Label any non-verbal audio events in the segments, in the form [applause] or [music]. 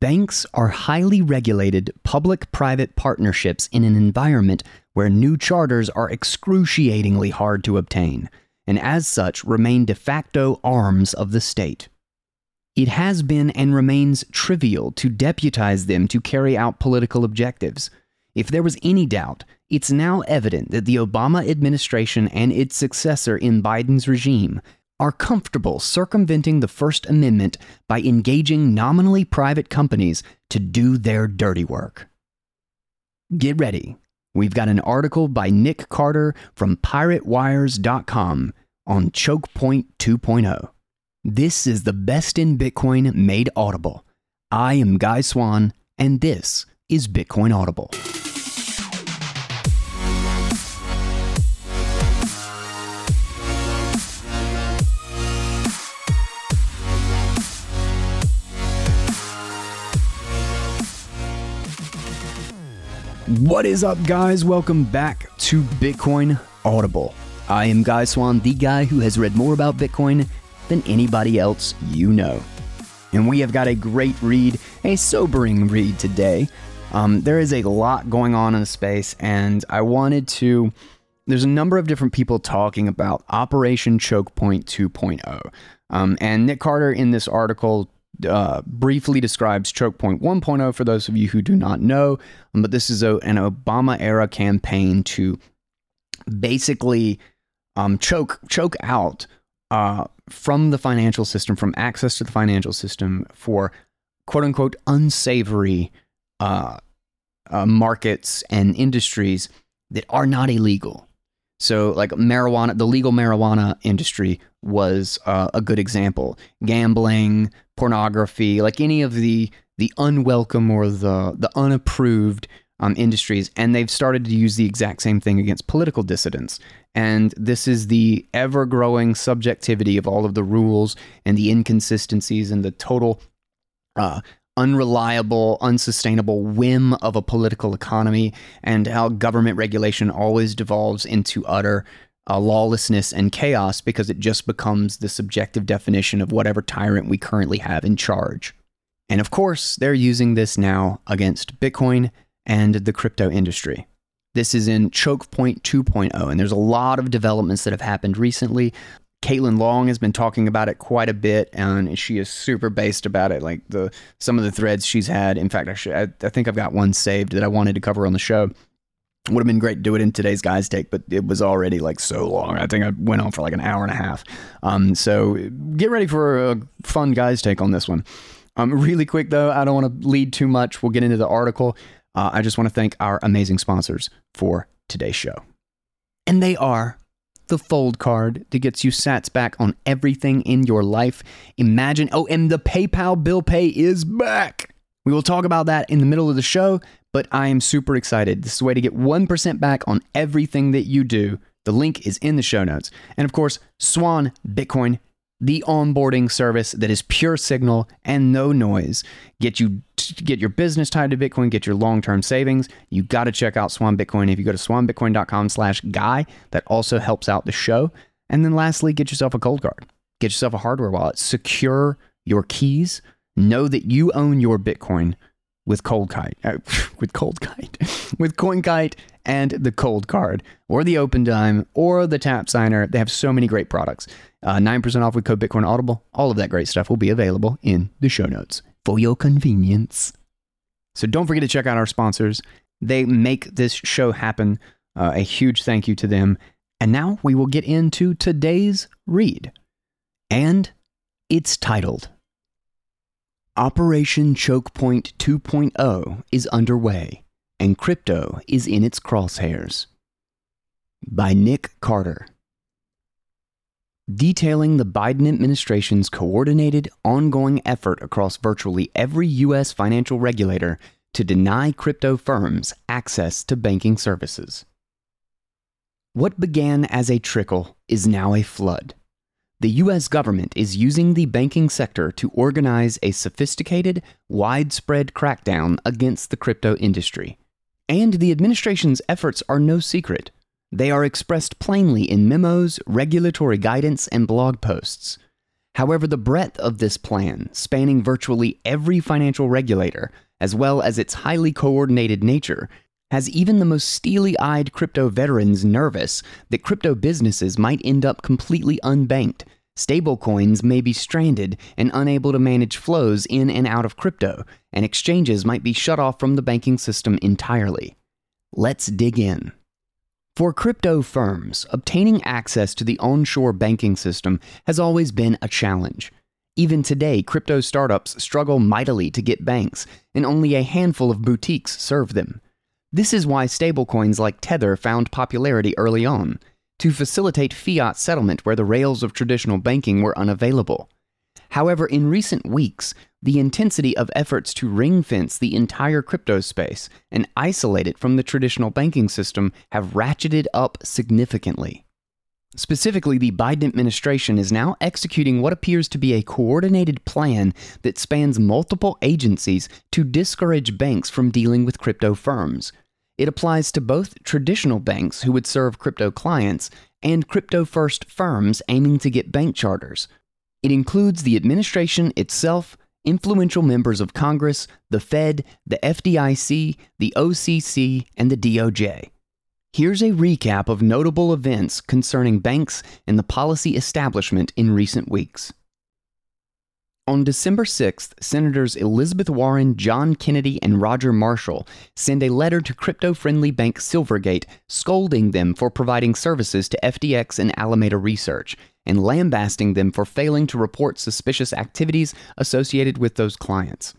Banks are highly regulated public private partnerships in an environment where new charters are excruciatingly hard to obtain, and as such remain de facto arms of the state. It has been and remains trivial to deputize them to carry out political objectives. If there was any doubt, it's now evident that the Obama administration and its successor in Biden's regime are comfortable circumventing the First Amendment by engaging nominally private companies to do their dirty work. Get ready. We've got an article by Nic Carter from piratewires.com on Chokepoint 2.0. This is the best in Bitcoin made audible. I am Guy Swan, and this is Bitcoin Audible. What is up, guys? Welcome back to Bitcoin Audible. I am Guy Swan, the guy who has read more about Bitcoin than anybody else you know. And we have got a great read, a sobering read today. Um, there is a lot going on in the space, and I wanted to. There's a number of different people talking about Operation Choke Point 2.0. Um, and Nic Carter in this article uh, briefly describes Choke Point 1.0 for those of you who do not know. Um, but this is a, an Obama era campaign to basically um, choke choke out uh, from the financial system, from access to the financial system for quote unquote unsavory uh, uh, markets and industries that are not illegal. So, like marijuana, the legal marijuana industry was uh, a good example. Gambling, pornography, like any of the the unwelcome or the the unapproved um, industries, and they've started to use the exact same thing against political dissidents. And this is the ever growing subjectivity of all of the rules and the inconsistencies and the total uh, unreliable, unsustainable whim of a political economy, and how government regulation always devolves into utter uh, lawlessness and chaos because it just becomes the subjective definition of whatever tyrant we currently have in charge. And of course, they're using this now against Bitcoin and the crypto industry. This is in Choke Point 2.0, and there's a lot of developments that have happened recently. Caitlin Long has been talking about it quite a bit, and she is super based about it. Like the some of the threads she's had. In fact, I, should, I, I think I've got one saved that I wanted to cover on the show. Would have been great to do it in today's guys take, but it was already like so long. I think I went on for like an hour and a half. Um, so get ready for a fun guys take on this one. Um, really quick though, I don't want to lead too much. We'll get into the article. Uh, I just want to thank our amazing sponsors for today's show, and they are the fold card that gets you sats back on everything in your life. Imagine, oh, and the PayPal bill pay is back. We will talk about that in the middle of the show, but I am super excited. This is a way to get 1% back on everything that you do. The link is in the show notes. And of course, Swan Bitcoin the onboarding service that is pure signal and no noise. Get you get your business tied to Bitcoin, get your long-term savings. You got to check out Swan Bitcoin. If you go to swanbitcoin.com/guy, that also helps out the show. And then lastly, get yourself a cold card. Get yourself a hardware wallet. Secure your keys. Know that you own your Bitcoin with Coldkite, uh, [laughs] with Coldkite, [laughs] with CoinKite and the Cold Card, or the Open Dime, or the Tap Signer. They have so many great products. Uh, 9% off with code Bitcoin Audible. All of that great stuff will be available in the show notes for your convenience. So don't forget to check out our sponsors. They make this show happen. Uh, a huge thank you to them. And now we will get into today's read. And it's titled Operation Choke Point 2.0 is underway, and crypto is in its crosshairs. By Nic Carter detailing the Biden administration's coordinated, ongoing effort across virtually every U.S. financial regulator to deny crypto firms access to banking services. What began as a trickle is now a flood. The U.S. government is using the banking sector to organize a sophisticated, widespread crackdown against the crypto industry. And the administration's efforts are no secret. They are expressed plainly in memos, regulatory guidance, and blog posts. However, the breadth of this plan, spanning virtually every financial regulator, as well as its highly coordinated nature, has even the most steely eyed crypto veterans nervous that crypto businesses might end up completely unbanked. Stablecoins may be stranded and unable to manage flows in and out of crypto, and exchanges might be shut off from the banking system entirely. Let's dig in. For crypto firms, obtaining access to the onshore banking system has always been a challenge. Even today, crypto startups struggle mightily to get banks, and only a handful of boutiques serve them. This is why stablecoins like Tether found popularity early on to facilitate fiat settlement where the rails of traditional banking were unavailable. However, in recent weeks, the intensity of efforts to ring fence the entire crypto space and isolate it from the traditional banking system have ratcheted up significantly. Specifically, the Biden administration is now executing what appears to be a coordinated plan that spans multiple agencies to discourage banks from dealing with crypto firms. It applies to both traditional banks who would serve crypto clients and crypto first firms aiming to get bank charters. It includes the administration itself, influential members of Congress, the Fed, the FDIC, the OCC, and the DOJ. Here's a recap of notable events concerning banks and the policy establishment in recent weeks. On December 6th, Senators Elizabeth Warren, John Kennedy, and Roger Marshall send a letter to crypto friendly bank Silvergate scolding them for providing services to FTX and Alameda Research and lambasting them for failing to report suspicious activities associated with those clients.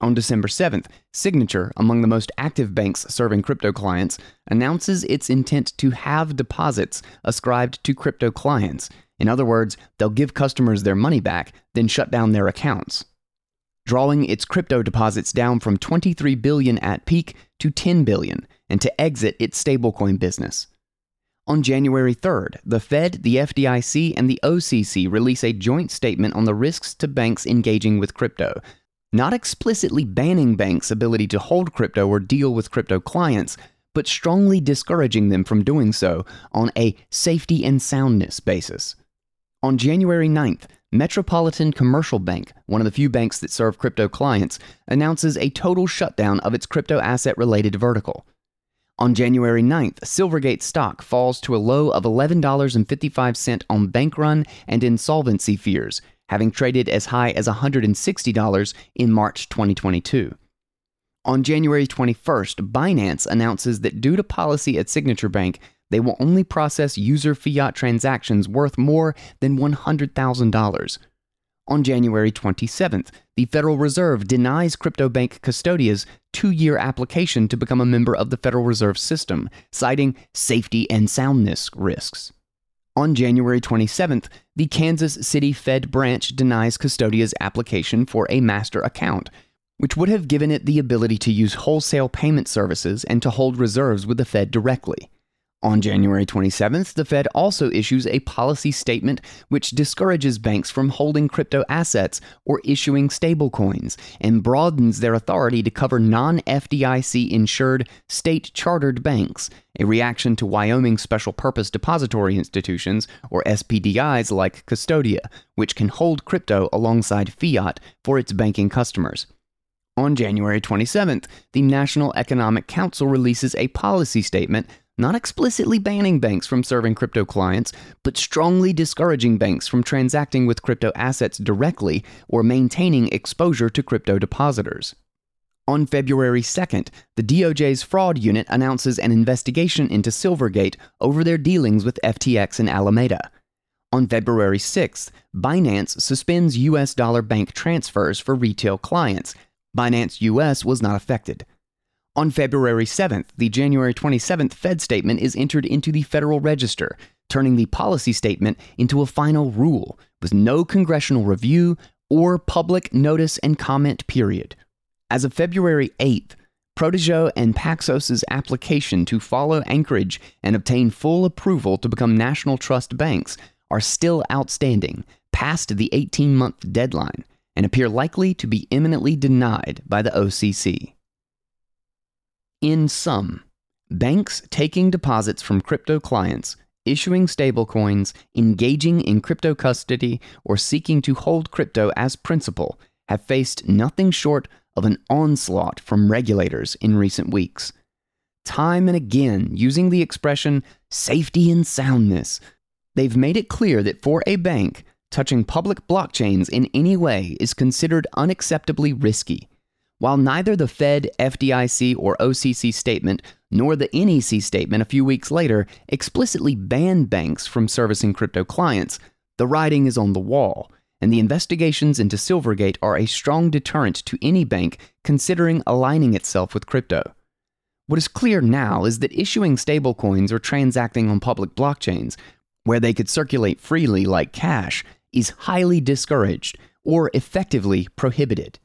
On December 7th, Signature, among the most active banks serving crypto clients, announces its intent to have deposits ascribed to crypto clients. In other words, they'll give customers their money back, then shut down their accounts. Drawing its crypto deposits down from 23 billion at peak to 10 billion and to exit its stablecoin business. On January 3rd, the Fed, the FDIC, and the OCC release a joint statement on the risks to banks engaging with crypto, not explicitly banning banks' ability to hold crypto or deal with crypto clients, but strongly discouraging them from doing so on a safety and soundness basis. On January 9th, Metropolitan Commercial Bank, one of the few banks that serve crypto clients, announces a total shutdown of its crypto asset related vertical. On January 9th, Silvergate stock falls to a low of $11.55 on bank run and insolvency fears, having traded as high as $160 in March 2022. On January 21st, Binance announces that due to policy at Signature Bank, they will only process user fiat transactions worth more than $100,000. On January 27th, the Federal Reserve denies CryptoBank Custodia's two year application to become a member of the Federal Reserve System, citing safety and soundness risks. On January 27th, the Kansas City Fed branch denies Custodia's application for a master account, which would have given it the ability to use wholesale payment services and to hold reserves with the Fed directly. On January 27th, the Fed also issues a policy statement which discourages banks from holding crypto assets or issuing stablecoins and broadens their authority to cover non FDIC insured state chartered banks, a reaction to Wyoming Special Purpose Depository Institutions, or SPDIs like Custodia, which can hold crypto alongside fiat for its banking customers. On January 27th, the National Economic Council releases a policy statement not explicitly banning banks from serving crypto clients, but strongly discouraging banks from transacting with crypto assets directly or maintaining exposure to crypto depositors. On February 2nd, the DOJ's fraud unit announces an investigation into Silvergate over their dealings with FTX and Alameda. On February 6th, Binance suspends US dollar bank transfers for retail clients. Binance US was not affected. On February 7th, the January 27th Fed statement is entered into the Federal Register, turning the policy statement into a final rule with no congressional review or public notice and comment period. As of February 8th, Protego and Paxos's application to follow Anchorage and obtain full approval to become national trust banks are still outstanding past the 18 month deadline and appear likely to be imminently denied by the OCC. In sum, banks taking deposits from crypto clients issuing stablecoins, engaging in crypto custody, or seeking to hold crypto as principal have faced nothing short of an onslaught from regulators in recent weeks. Time and again, using the expression safety and soundness, they've made it clear that for a bank, touching public blockchains in any way is considered unacceptably risky. While neither the Fed, FDIC, or OCC statement nor the NEC statement a few weeks later explicitly banned banks from servicing crypto clients, the writing is on the wall, and the investigations into Silvergate are a strong deterrent to any bank considering aligning itself with crypto. What is clear now is that issuing stablecoins or transacting on public blockchains, where they could circulate freely like cash, is highly discouraged or effectively prohibited.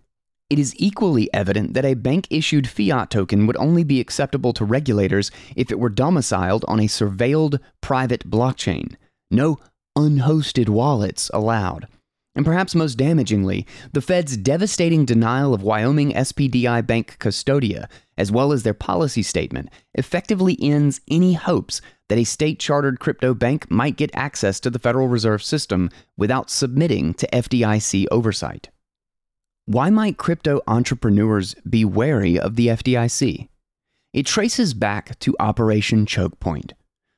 It is equally evident that a bank issued fiat token would only be acceptable to regulators if it were domiciled on a surveilled private blockchain. No unhosted wallets allowed. And perhaps most damagingly, the Fed's devastating denial of Wyoming SPDI Bank Custodia, as well as their policy statement, effectively ends any hopes that a state chartered crypto bank might get access to the Federal Reserve System without submitting to FDIC oversight. Why might crypto entrepreneurs be wary of the FDIC? It traces back to Operation Choke Point.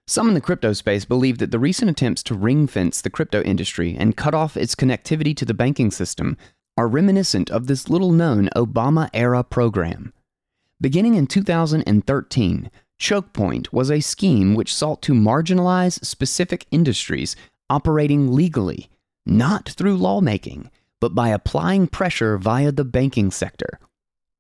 Some in the crypto space believe that the recent attempts to ring fence the crypto industry and cut off its connectivity to the banking system are reminiscent of this little known Obama era program. Beginning in 2013, Choke Point was a scheme which sought to marginalize specific industries operating legally, not through lawmaking but by applying pressure via the banking sector.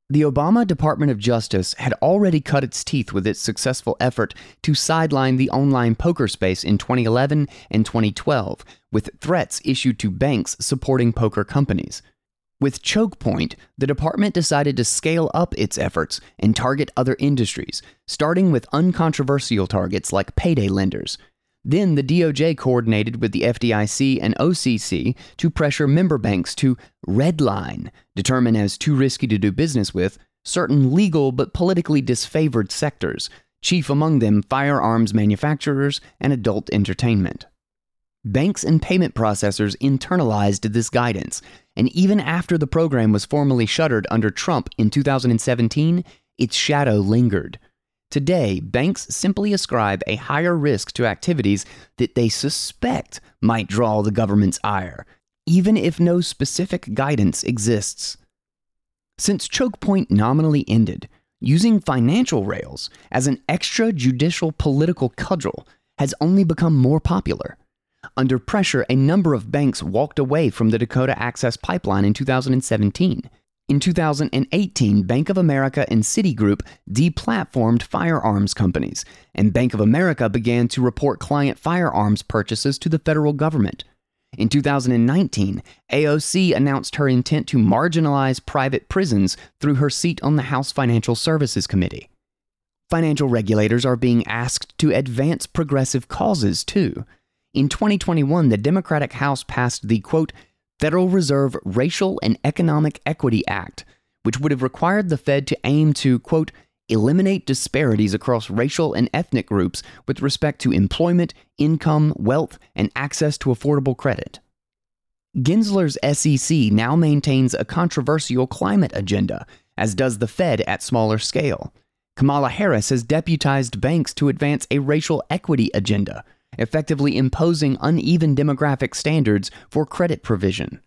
The Obama Department of Justice had already cut its teeth with its successful effort to sideline the online poker space in 2011 and 2012, with threats issued to banks supporting poker companies. With Choke Point, the department decided to scale up its efforts and target other industries, starting with uncontroversial targets like payday lenders, then the DOJ coordinated with the FDIC and OCC to pressure member banks to redline, determine as too risky to do business with, certain legal but politically disfavored sectors, chief among them firearms manufacturers and adult entertainment. Banks and payment processors internalized this guidance, and even after the program was formally shuttered under Trump in 2017, its shadow lingered. Today, banks simply ascribe a higher risk to activities that they suspect might draw the government's ire, even if no specific guidance exists. Since Choke Point nominally ended, using financial rails as an extrajudicial political cudgel has only become more popular. Under pressure, a number of banks walked away from the Dakota Access Pipeline in 2017 in 2018, Bank of America and Citigroup deplatformed firearms companies, and Bank of America began to report client firearms purchases to the federal government. In 2019, AOC announced her intent to marginalize private prisons through her seat on the House Financial Services Committee. Financial regulators are being asked to advance progressive causes, too. In 2021, the Democratic House passed the quote, Federal Reserve Racial and Economic Equity Act, which would have required the Fed to aim to, quote, eliminate disparities across racial and ethnic groups with respect to employment, income, wealth, and access to affordable credit. Gensler's SEC now maintains a controversial climate agenda, as does the Fed at smaller scale. Kamala Harris has deputized banks to advance a racial equity agenda, effectively imposing uneven demographic standards for credit provision.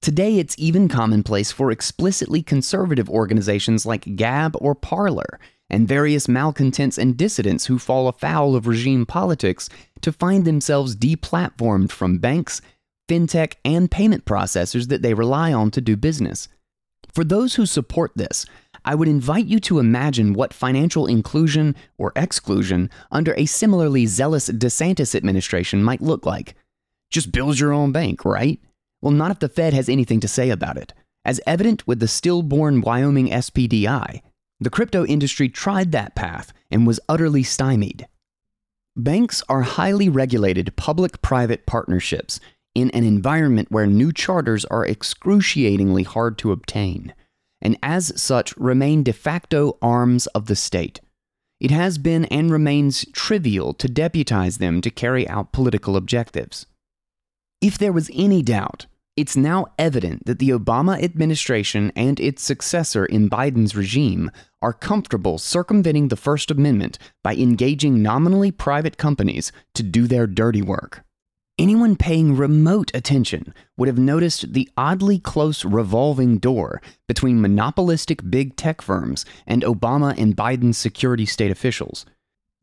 Today, it's even commonplace for explicitly conservative organizations like Gab or Parler and various malcontents and dissidents who fall afoul of regime politics to find themselves deplatformed from banks, fintech, and payment processors that they rely on to do business. For those who support this, I would invite you to imagine what financial inclusion or exclusion under a similarly zealous DeSantis administration might look like. Just build your own bank, right? Well, not if the Fed has anything to say about it. As evident with the stillborn Wyoming SPDI, the crypto industry tried that path and was utterly stymied. Banks are highly regulated public private partnerships in an environment where new charters are excruciatingly hard to obtain and as such remain de facto arms of the state. it has been and remains trivial to deputize them to carry out political objectives. If there was any doubt, it's now evident that the Obama administration and its successor in Biden's regime are comfortable circumventing the First Amendment by engaging nominally private companies to do their dirty work. Anyone paying remote attention would have noticed the oddly close revolving door between monopolistic big tech firms and Obama and Biden's security state officials.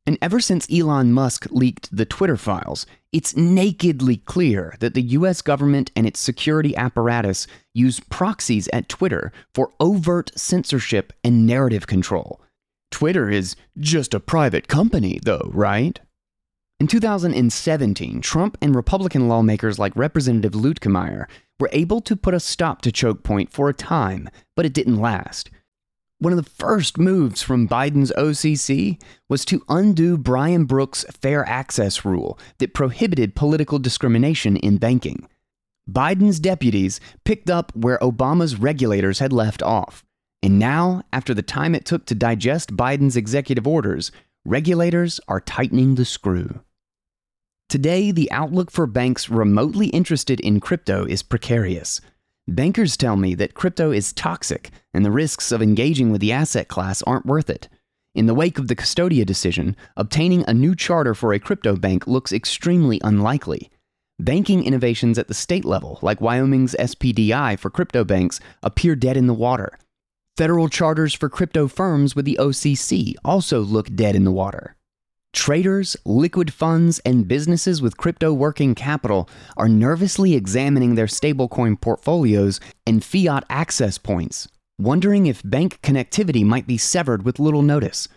And ever since Elon Musk leaked the Twitter files, it's nakedly clear that the US government and its security apparatus use proxies at Twitter for overt censorship and narrative control. Twitter is just a private company, though, right? In 2017, Trump and Republican lawmakers like Representative Luetkemeyer were able to put a stop to choke point for a time, but it didn't last. One of the first moves from Biden's OCC was to undo Brian Brooks' fair access rule that prohibited political discrimination in banking. Biden's deputies picked up where Obama's regulators had left off. And now, after the time it took to digest Biden's executive orders, regulators are tightening the screw. Today, the outlook for banks remotely interested in crypto is precarious. Bankers tell me that crypto is toxic and the risks of engaging with the asset class aren't worth it. In the wake of the Custodia decision, obtaining a new charter for a crypto bank looks extremely unlikely. Banking innovations at the state level, like Wyoming's SPDI for crypto banks, appear dead in the water. Federal charters for crypto firms with the OCC also look dead in the water. Traders, liquid funds, and businesses with crypto working capital are nervously examining their stablecoin portfolios and fiat access points, wondering if bank connectivity might be severed with little notice.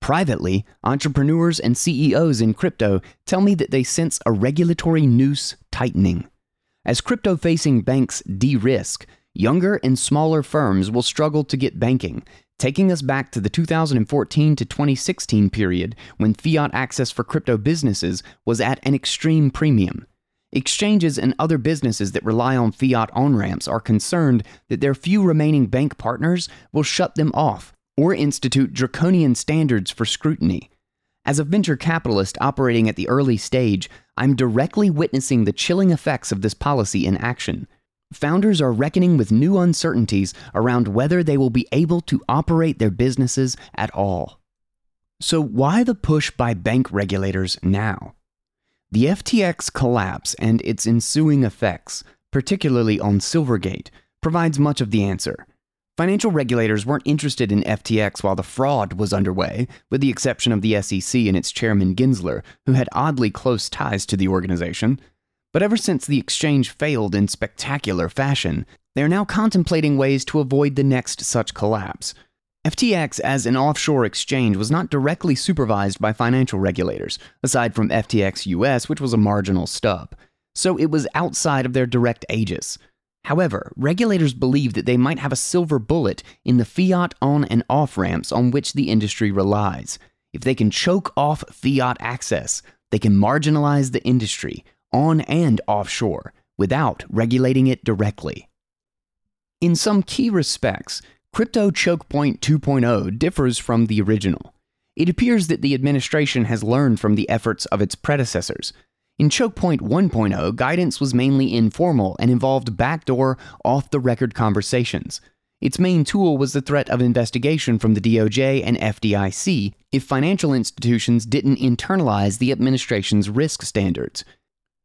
Privately, entrepreneurs and CEOs in crypto tell me that they sense a regulatory noose tightening. As crypto facing banks de risk, younger and smaller firms will struggle to get banking, taking us back to the 2014 to 2016 period when fiat access for crypto businesses was at an extreme premium. Exchanges and other businesses that rely on fiat on ramps are concerned that their few remaining bank partners will shut them off or institute draconian standards for scrutiny. As a venture capitalist operating at the early stage, I'm directly witnessing the chilling effects of this policy in action. Founders are reckoning with new uncertainties around whether they will be able to operate their businesses at all. So, why the push by bank regulators now? The FTX collapse and its ensuing effects, particularly on Silvergate, provides much of the answer. Financial regulators weren't interested in FTX while the fraud was underway, with the exception of the SEC and its chairman Gensler, who had oddly close ties to the organization. But ever since the exchange failed in spectacular fashion, they are now contemplating ways to avoid the next such collapse. FTX as an offshore exchange was not directly supervised by financial regulators, aside from FTX US, which was a marginal stub, so it was outside of their direct aegis. However, regulators believe that they might have a silver bullet in the fiat on and off ramps on which the industry relies. If they can choke off fiat access, they can marginalize the industry, on and offshore, without regulating it directly. In some key respects, Crypto Choke Point 2.0 differs from the original. It appears that the administration has learned from the efforts of its predecessors. In Choke Point 1.0, guidance was mainly informal and involved backdoor, off the record conversations. Its main tool was the threat of investigation from the DOJ and FDIC if financial institutions didn't internalize the administration's risk standards.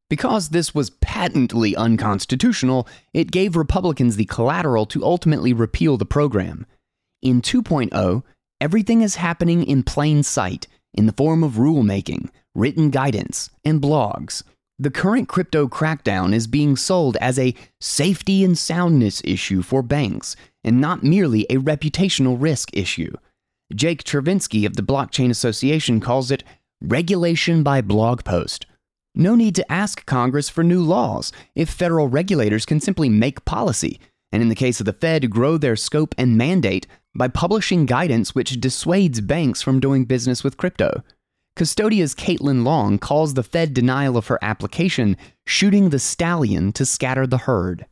Because this was patently unconstitutional, it gave Republicans the collateral to ultimately repeal the program. In 2.0, everything is happening in plain sight in the form of rulemaking, written guidance, and blogs. The current crypto crackdown is being sold as a safety and soundness issue for banks and not merely a reputational risk issue. Jake Chervinsky of the Blockchain Association calls it regulation by blog post no need to ask Congress for new laws if federal regulators can simply make policy, and in the case of the Fed, grow their scope and mandate by publishing guidance which dissuades banks from doing business with crypto. Custodia's Caitlin Long calls the Fed denial of her application shooting the stallion to scatter the herd.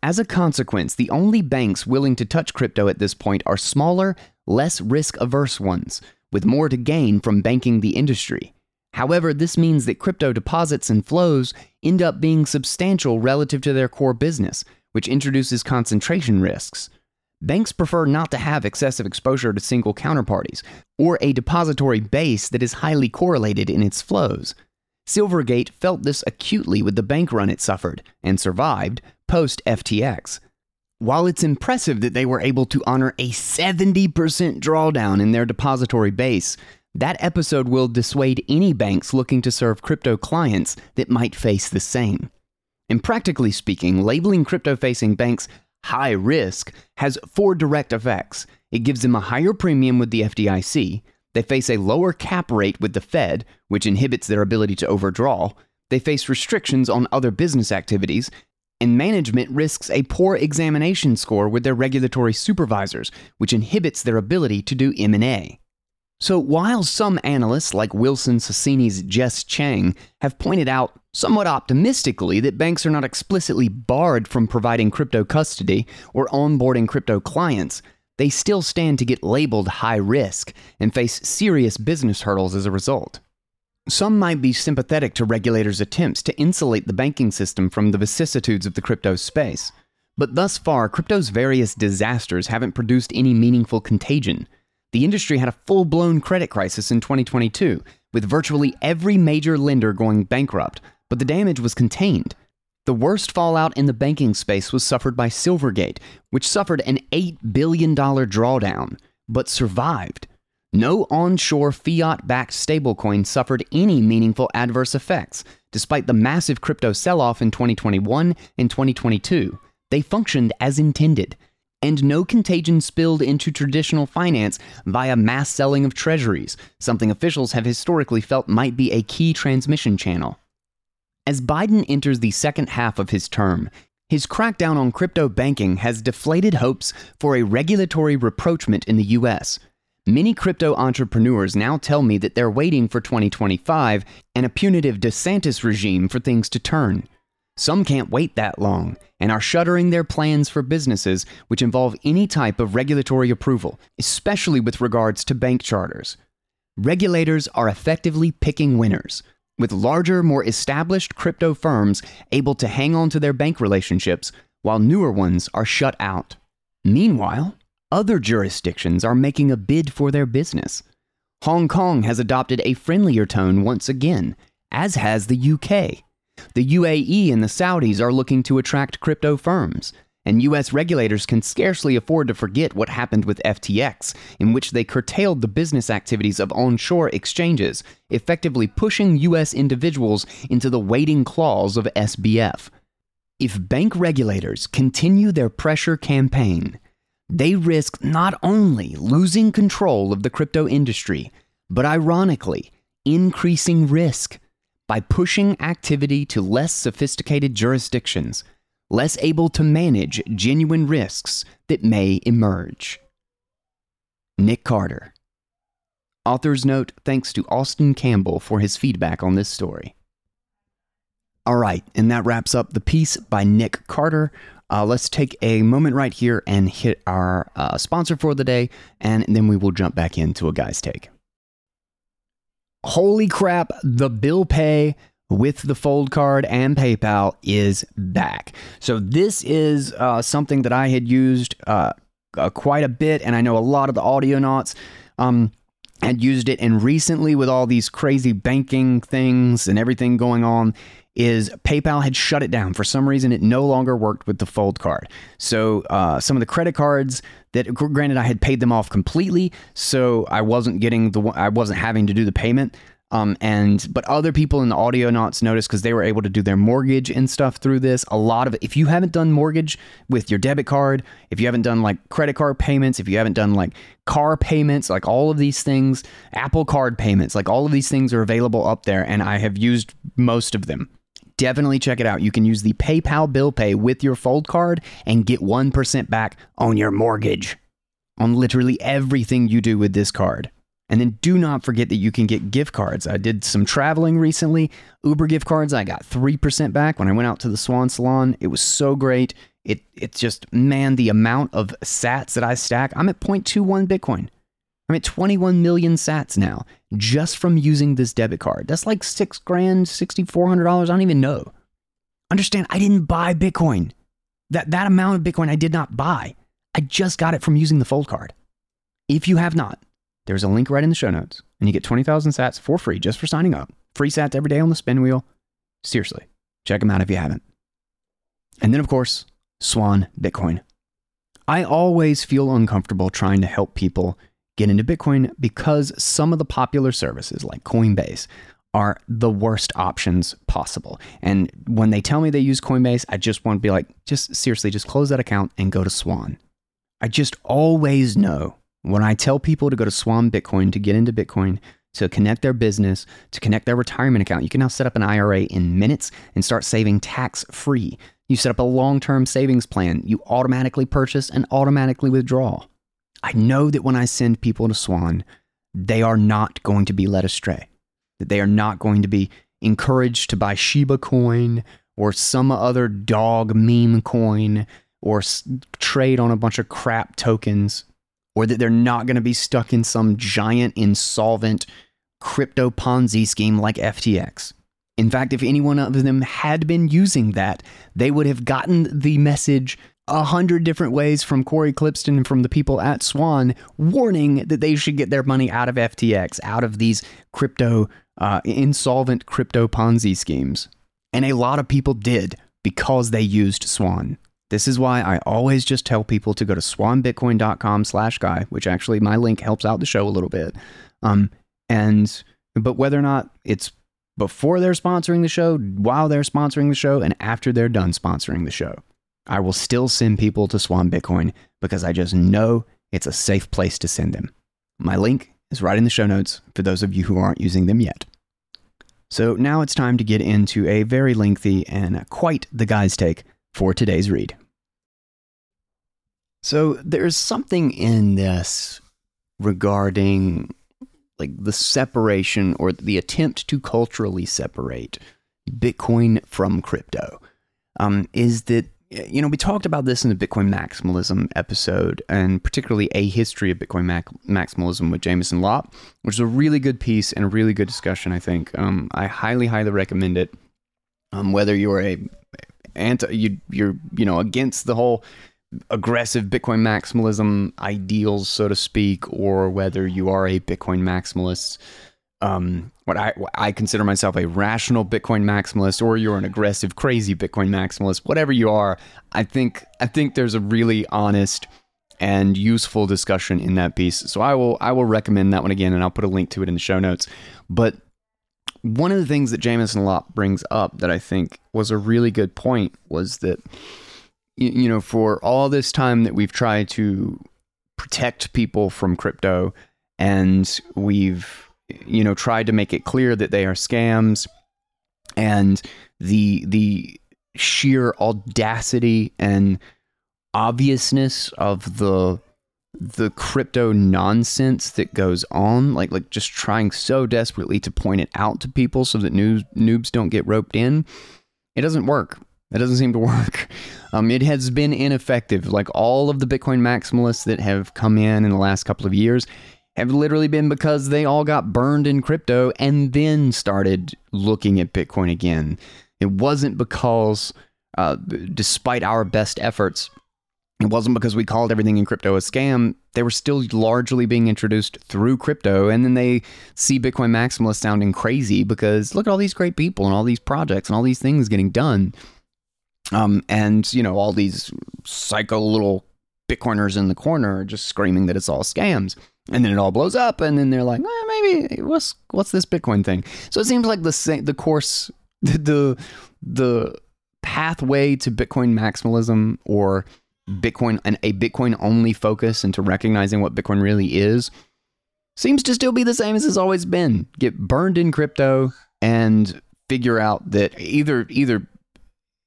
As a consequence, the only banks willing to touch crypto at this point are smaller, less risk averse ones, with more to gain from banking the industry. However, this means that crypto deposits and flows end up being substantial relative to their core business, which introduces concentration risks. Banks prefer not to have excessive exposure to single counterparties or a depository base that is highly correlated in its flows. Silvergate felt this acutely with the bank run it suffered and survived post FTX. While it's impressive that they were able to honor a 70% drawdown in their depository base, that episode will dissuade any banks looking to serve crypto clients that might face the same. And practically speaking, labeling crypto facing banks high risk has four direct effects. It gives them a higher premium with the FDIC, they face a lower cap rate with the Fed, which inhibits their ability to overdraw, they face restrictions on other business activities, and management risks a poor examination score with their regulatory supervisors, which inhibits their ability to do M&A. So while some analysts like Wilson Sonsini's Jess Cheng have pointed out somewhat optimistically that banks are not explicitly barred from providing crypto custody or onboarding crypto clients, they still stand to get labeled high risk and face serious business hurdles as a result. Some might be sympathetic to regulators' attempts to insulate the banking system from the vicissitudes of the crypto space. But thus far, crypto's various disasters haven't produced any meaningful contagion, the industry had a full blown credit crisis in 2022, with virtually every major lender going bankrupt, but the damage was contained. The worst fallout in the banking space was suffered by Silvergate, which suffered an $8 billion drawdown, but survived. No onshore fiat backed stablecoin suffered any meaningful adverse effects, despite the massive crypto sell off in 2021 and 2022. They functioned as intended, and no contagion spilled into traditional finance via mass selling of treasuries, something officials have historically felt might be a key transmission channel. As Biden enters the second half of his term, his crackdown on crypto banking has deflated hopes for a regulatory rapprochement in the US. Many crypto entrepreneurs now tell me that they're waiting for 2025 and a punitive DeSantis regime for things to turn. Some can't wait that long and are shuttering their plans for businesses which involve any type of regulatory approval, especially with regards to bank charters. Regulators are effectively picking winners, with larger, more established crypto firms able to hang on to their bank relationships while newer ones are shut out. Meanwhile, other jurisdictions are making a bid for their business. Hong Kong has adopted a friendlier tone once again, as has the UK. The UAE and the Saudis are looking to attract crypto firms, and US regulators can scarcely afford to forget what happened with FTX, in which they curtailed the business activities of onshore exchanges, effectively pushing US individuals into the waiting claws of SBF. If bank regulators continue their pressure campaign, they risk not only losing control of the crypto industry, but ironically, increasing risk by pushing activity to less sophisticated jurisdictions, less able to manage genuine risks that may emerge. Nic Carter. Author's note thanks to Austin Campbell for his feedback on this story. All right, and that wraps up the piece by Nic Carter. Uh, let's take a moment right here and hit our uh, sponsor for the day, and then we will jump back into a guy's take holy crap, the bill pay with the fold card and PayPal is back. So this is uh, something that I had used uh, uh, quite a bit, and I know a lot of the Audionauts um, had used it. And recently, with all these crazy banking things and everything going on, is PayPal had shut it down. For some reason, it no longer worked with the fold card. So uh, some of the credit cards that, granted, I had paid them off completely, so I wasn't getting the I wasn't having to do the payment. Um, and but other people in the Audionauts noticed because they were able to do their mortgage and stuff through this. A lot of if you haven't done mortgage with your debit card, if you haven't done like credit card payments, if you haven't done like car payments, like all of these things, Apple Card payments, like all of these things are available up there, and I have used most of them definitely check it out. You can use the PayPal bill pay with your Fold card and get 1% back on your mortgage on literally everything you do with this card. And then do not forget that you can get gift cards. I did some traveling recently, Uber gift cards. I got 3% back when I went out to the Swan Salon. It was so great. It it's just man, the amount of sats that I stack. I'm at 0.21 Bitcoin. I'm at 21 million sats now just from using this debit card. That's like six grand, $6,400. I don't even know. Understand, I didn't buy Bitcoin. That, that amount of Bitcoin I did not buy. I just got it from using the Fold card. If you have not, there's a link right in the show notes, and you get 20,000 sats for free just for signing up. Free sats every day on the spin wheel. Seriously, check them out if you haven't. And then, of course, Swan Bitcoin. I always feel uncomfortable trying to help people get into Bitcoin because some of the popular services like Coinbase are the worst options possible. And when they tell me they use Coinbase, I just want to be like, just seriously, just close that account and go to Swan. I just always know when I tell people to go to Swan Bitcoin to get into Bitcoin, to connect their business, to connect their retirement account, you can now set up an IRA in minutes and start saving tax free. You set up a long term savings plan, you automatically purchase and automatically withdraw. I know that when I send people to Swan, they are not going to be led astray, that they are not going to be encouraged to buy Shiba coin or some other dog meme coin or trade on a bunch of crap tokens, or that they're not going to be stuck in some giant insolvent crypto Ponzi scheme like FTX. In fact, if any one of them had been using that, they would have gotten the message a hundred different ways from Cory Klippsten and from the people at Swan warning that they should get their money out of FTX, out of these crypto, uh, insolvent crypto Ponzi schemes. And a lot of people did because they used Swan. This is why I always just tell people to go to swanbitcoin.com slash guy, which actually my link helps out the show a little bit. Um, and, but whether or not it's before they're sponsoring the show, while they're sponsoring the show, and after they're done sponsoring the show. I will still send people to Swan Bitcoin because I just know it's a safe place to send them. My link is right in the show notes for those of you who aren't using them yet. So now it's time to get into a very lengthy and quite the guy's take for today's read. So there's something in this regarding like the separation or the attempt to culturally separate Bitcoin from crypto. Um, is that you know we talked about this in the Bitcoin maximalism episode, and particularly a history of Bitcoin mac- maximalism with Jameson Lopp, which is a really good piece and a really good discussion. I think um, I highly, highly recommend it. Um, whether you're a anti, you, you're you know against the whole aggressive Bitcoin maximalism ideals, so to speak, or whether you are a Bitcoin maximalist, um, what I what I consider myself a rational Bitcoin maximalist, or you're an aggressive, crazy Bitcoin maximalist, whatever you are, I think I think there's a really honest and useful discussion in that piece. So I will I will recommend that one again, and I'll put a link to it in the show notes. But one of the things that Jameson Lopp brings up that I think was a really good point was that you know, for all this time that we've tried to protect people from crypto and we've, you know, tried to make it clear that they are scams and the, the sheer audacity and obviousness of the, the crypto nonsense that goes on, like, like just trying so desperately to point it out to people so that news, noobs don't get roped in. It doesn't work that doesn't seem to [laughs] work. Um, it has been ineffective. Like all of the Bitcoin maximalists that have come in in the last couple of years have literally been because they all got burned in crypto and then started looking at Bitcoin again. It wasn't because, uh, despite our best efforts, it wasn't because we called everything in crypto a scam. They were still largely being introduced through crypto. And then they see Bitcoin maximalists sounding crazy because look at all these great people and all these projects and all these things getting done. Um, and you know all these psycho little Bitcoiners in the corner are just screaming that it's all scams, and then it all blows up, and then they're like, eh, maybe what's what's this Bitcoin thing? So it seems like the same, the course, [laughs] the, the the pathway to Bitcoin maximalism or Bitcoin and a Bitcoin only focus into recognizing what Bitcoin really is seems to still be the same as it's always been. Get burned in crypto and figure out that either either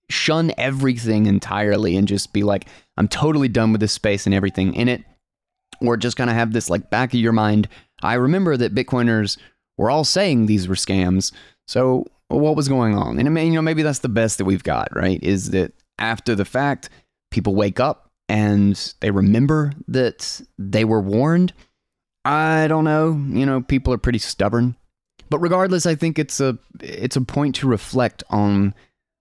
shun everything entirely and just be like, I'm totally done with this space and everything in it. Or just kind of have this like back of your mind. I remember that Bitcoiners were all saying these were scams. So what was going on? And I mean, you know, maybe that's the best that we've got, right? Is that after the fact, people wake up and they remember that they were warned I don't know. You know, people are pretty stubborn. But regardless, I think it's a it's a point to reflect on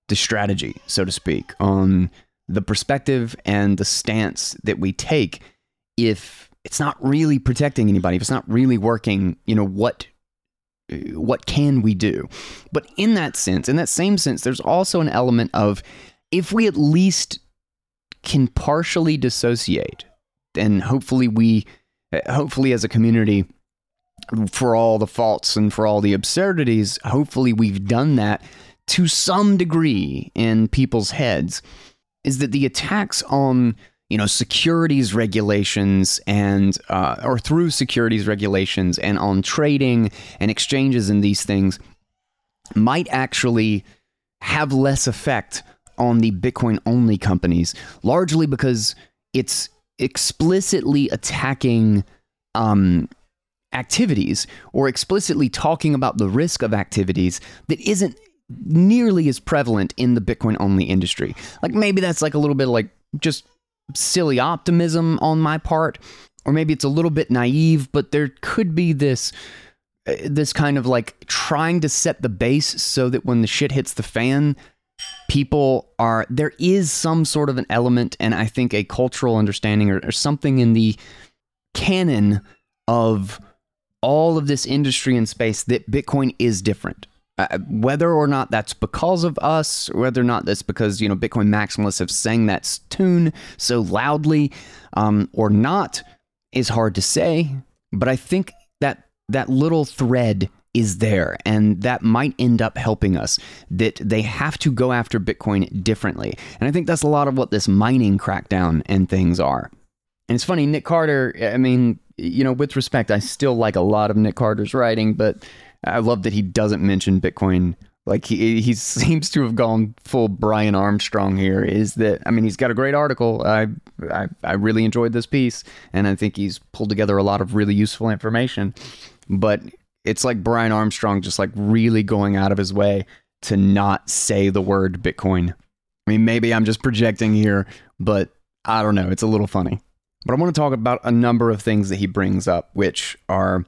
the strategy, so to speak, on the perspective and the stance that we take if it's not really protecting anybody, if it's not really working, you know, what uh, what can we do? But in that sense, in that same sense, there's also an element of if we at least can partially dissociate, then hopefully we uh, hopefully as a community for all the faults and for all the absurdities, hopefully we've done that to some degree in people's heads is that the attacks on you know securities regulations and uh, or through securities regulations and on trading and exchanges and these things might actually have less effect on the bitcoin only companies largely because it's explicitly attacking um, activities or explicitly talking about the risk of activities that isn't nearly as prevalent in the Bitcoin only industry. Like maybe that's like a little bit like just silly optimism on my part, or maybe it's a little bit naive, but there could be this uh, this kind of like trying to set the base so that when the shit hits the fan, people are there is some sort of an element and I think a cultural understanding or, or something in the canon of all of this industry and space that Bitcoin is different. Uh, whether or not that's because of us, whether or not that's because you know Bitcoin maximalists have sang that tune so loudly, um, or not, is hard to say. But I think that that little thread is there, and that might end up helping us. That they have to go after Bitcoin differently, and I think that's a lot of what this mining crackdown and things are. And it's funny, Nic Carter. I mean, you know, with respect, I still like a lot of Nic Carter's writing, but I love that he doesn't mention Bitcoin. Like he he [laughs] seems to have gone full Brian Armstrong here. Is that I mean he's got a great article. I I, I really enjoyed this piece, and I think he's pulled together a lot of really useful information. But it's like Brian Armstrong just like really going out of his way to not say the word Bitcoin. I mean, maybe I'm just projecting here, but I don't know. It's a little funny. But I want to talk about a number of things that he brings up, which are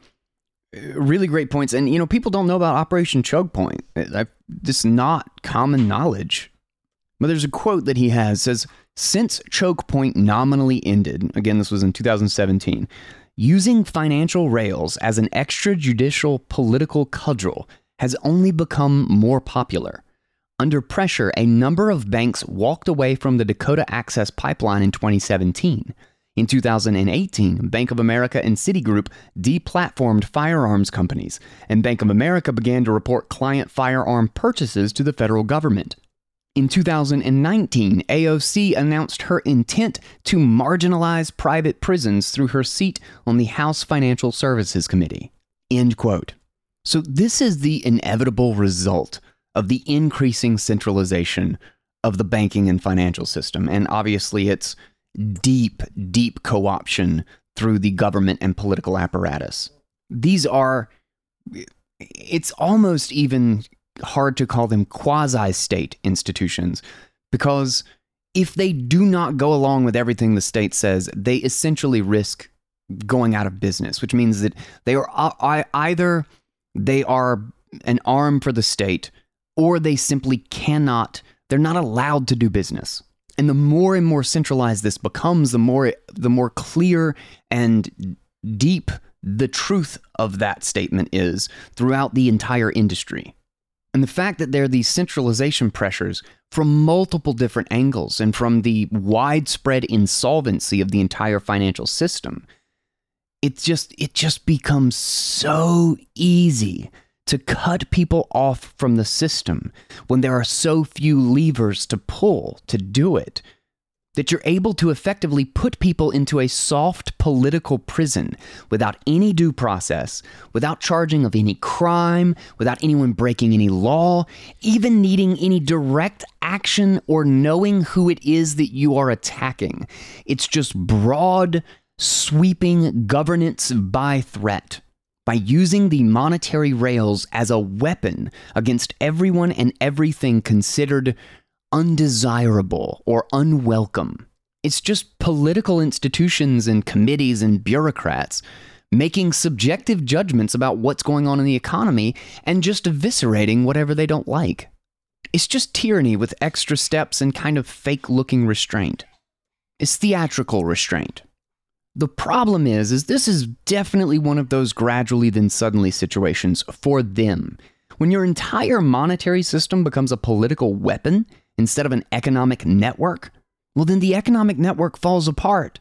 really great points. And, you know, people don't know about Operation Choke Point. This is not common knowledge. But there's a quote that he has says, since Choke Point nominally ended, again, this was in 2017, using financial rails as an extrajudicial political cudgel has only become more popular. Under pressure, a number of banks walked away from the Dakota Access Pipeline in 2017. In 2018, Bank of America and Citigroup deplatformed firearms companies, and Bank of America began to report client firearm purchases to the federal government. In 2019, AOC announced her intent to marginalize private prisons through her seat on the House Financial Services Committee. End quote. So, this is the inevitable result of the increasing centralization of the banking and financial system. And obviously, it's deep, deep co option through the government and political apparatus. These are, it's almost even hard to call them quasi state institutions because if they do not go along with everything the state says, they essentially risk going out of business, which means that they are uh, either they are an arm for the state or they simply cannot, they're not allowed to do business. And the more and more centralized this becomes, the more the more clear and deep the truth of that statement is throughout the entire industry. And the fact that there are these centralization pressures from multiple different angles and from the widespread insolvency of the entire financial system, it just it just becomes so easy to cut people off from the system when there are so few levers to pull to do it. That you're able to effectively put people into a soft political prison without any due process, without charging of any crime, without anyone breaking any law, even needing any direct action or knowing who it is that you are attacking. It's just broad, sweeping governance by threat by using the monetary rails as a weapon against everyone and everything considered undesirable or unwelcome. It's just political institutions and committees and bureaucrats making subjective judgments about what's going on in the economy and just eviscerating whatever they don't like. It's just tyranny with extra steps and kind of fake looking restraint. It's theatrical restraint. The problem is is this is definitely one of those gradually then suddenly situations for them. When your entire monetary system becomes a political weapon instead of an economic network, well then the economic network falls apart.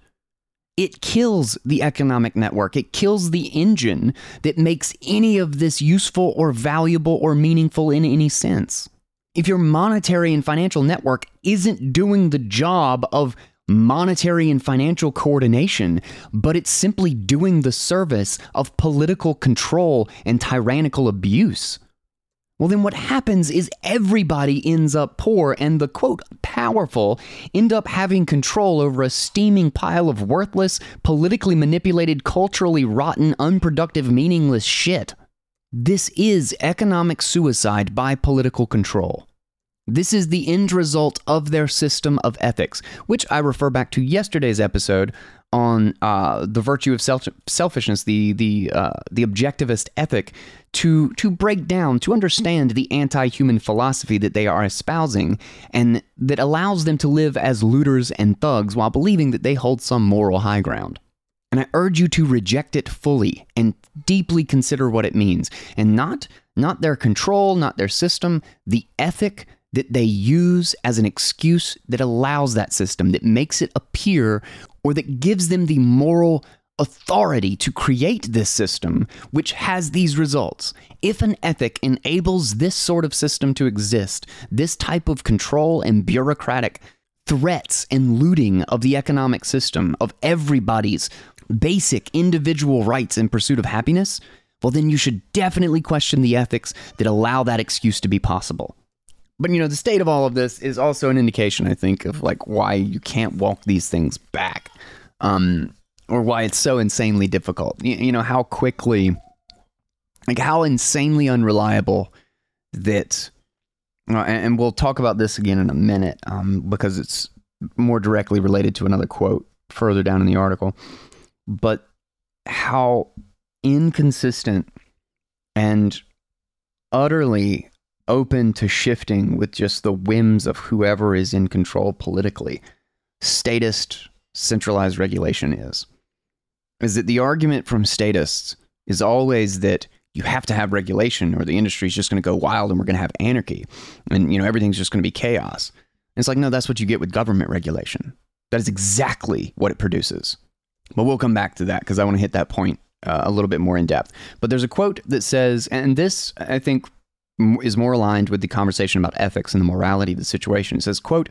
It kills the economic network. It kills the engine that makes any of this useful or valuable or meaningful in any sense. If your monetary and financial network isn't doing the job of monetary and financial coordination, but it's simply doing the service of political control and tyrannical abuse, well, then what happens is everybody ends up poor, and the quote, powerful end up having control over a steaming pile of worthless, politically manipulated, culturally rotten, unproductive, meaningless shit. This is economic suicide by political control. This is the end result of their system of ethics, which I refer back to yesterday's episode on uh, the virtue of self- selfishness, the the uh, the objectivist ethic, to to break down, to understand the anti-human philosophy that they are espousing, and that allows them to live as looters and thugs while believing that they hold some moral high ground. And I urge you to reject it fully and deeply consider what it means, and not not their control, not their system, the ethic that they use as an excuse that allows that system, that makes it appear or that gives them the moral authority to create this system which has these results. If an ethic enables this sort of system to exist, this type of control and bureaucratic threats and looting of the economic system, of everybody's basic individual rights in pursuit of happiness, well, then you should definitely question the ethics that allow that excuse to be possible. But you know, the state of all of this is also an indication, I think, of like why you can't walk these things back, um, or why it's so insanely difficult. You, you know how quickly, like how insanely unreliable that. Uh, and, and we'll talk about this again in a minute, um, because it's more directly related to another quote further down in the article. But how inconsistent and utterly open to shifting with just the whims of whoever is in control politically, statist centralized regulation is. Is that the argument from statists is always that you have to have regulation or the industry is just going to go wild and we're going to have anarchy and you know everything's just going to be chaos. And it's like no, that's what you get with government regulation. That is exactly what it produces. But we'll come back to that because I want to hit that point uh, a little bit more in depth. But there's a quote that says, and this I think is more aligned with the conversation about ethics and the morality of the situation. It says, "quote,"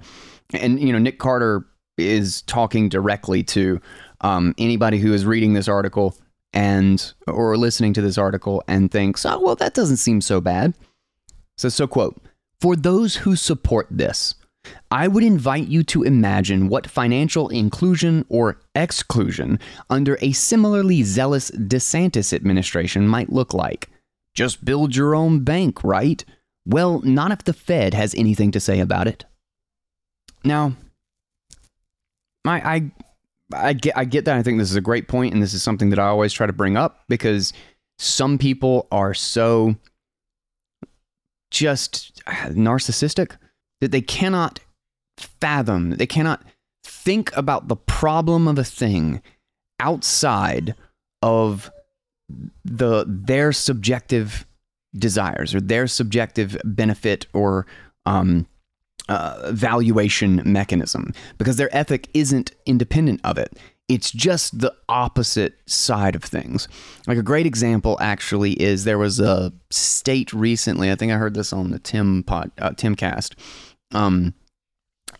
and you know Nic Carter is talking directly to um, anybody who is reading this article and or listening to this article and thinks, "Oh, well, that doesn't seem so bad." So, so quote: "For those who support this." I would invite you to imagine what financial inclusion or exclusion under a similarly zealous DeSantis administration might look like. Just build your own bank, right? Well, not if the Fed has anything to say about it. Now, I, I, I get, I get that. I think this is a great point, and this is something that I always try to bring up because some people are so just uh, narcissistic that they cannot fathom, they cannot think about the problem of a thing outside of the their subjective desires or their subjective benefit or um, uh, valuation mechanism because their ethic isn't independent of it. It's just the opposite side of things. Like a great example, actually, is there was a state recently. I think I heard this on the Tim pod, uh, Timcast. Um,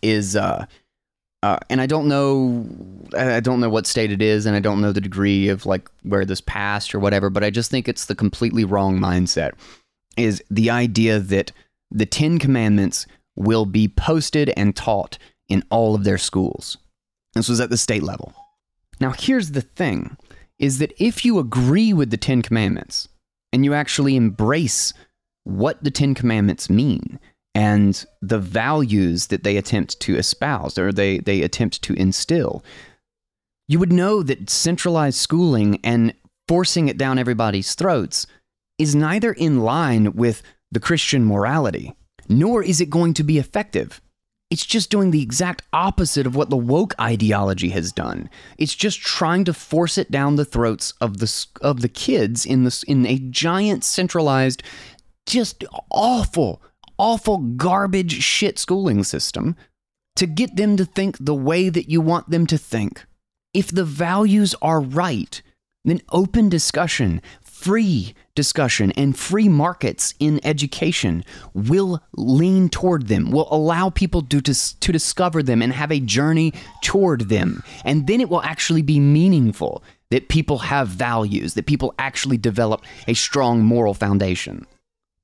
is uh, uh, and I don't know, I don't know what state it is, and I don't know the degree of like where this passed or whatever. But I just think it's the completely wrong mindset. Is the idea that the Ten Commandments will be posted and taught in all of their schools. This was at the state level. Now, here's the thing: is that if you agree with the Ten Commandments and you actually embrace what the Ten Commandments mean, and the values that they attempt to espouse or they, they attempt to instill. You would know that centralized schooling and forcing it down everybody's throats is neither in line with the Christian morality, nor is it going to be effective. It's just doing the exact opposite of what the woke ideology has done. It's just trying to force it down the throats of the of the kids in this in a giant centralized just awful awful garbage shit schooling system to get them to think the way that you want them to think. If the values are right, then open discussion, free discussion, and free markets in education will lean toward them, will allow people to, to, discover them and have a journey toward them. And then it will actually be meaningful that people have values, that people actually develop a strong moral foundation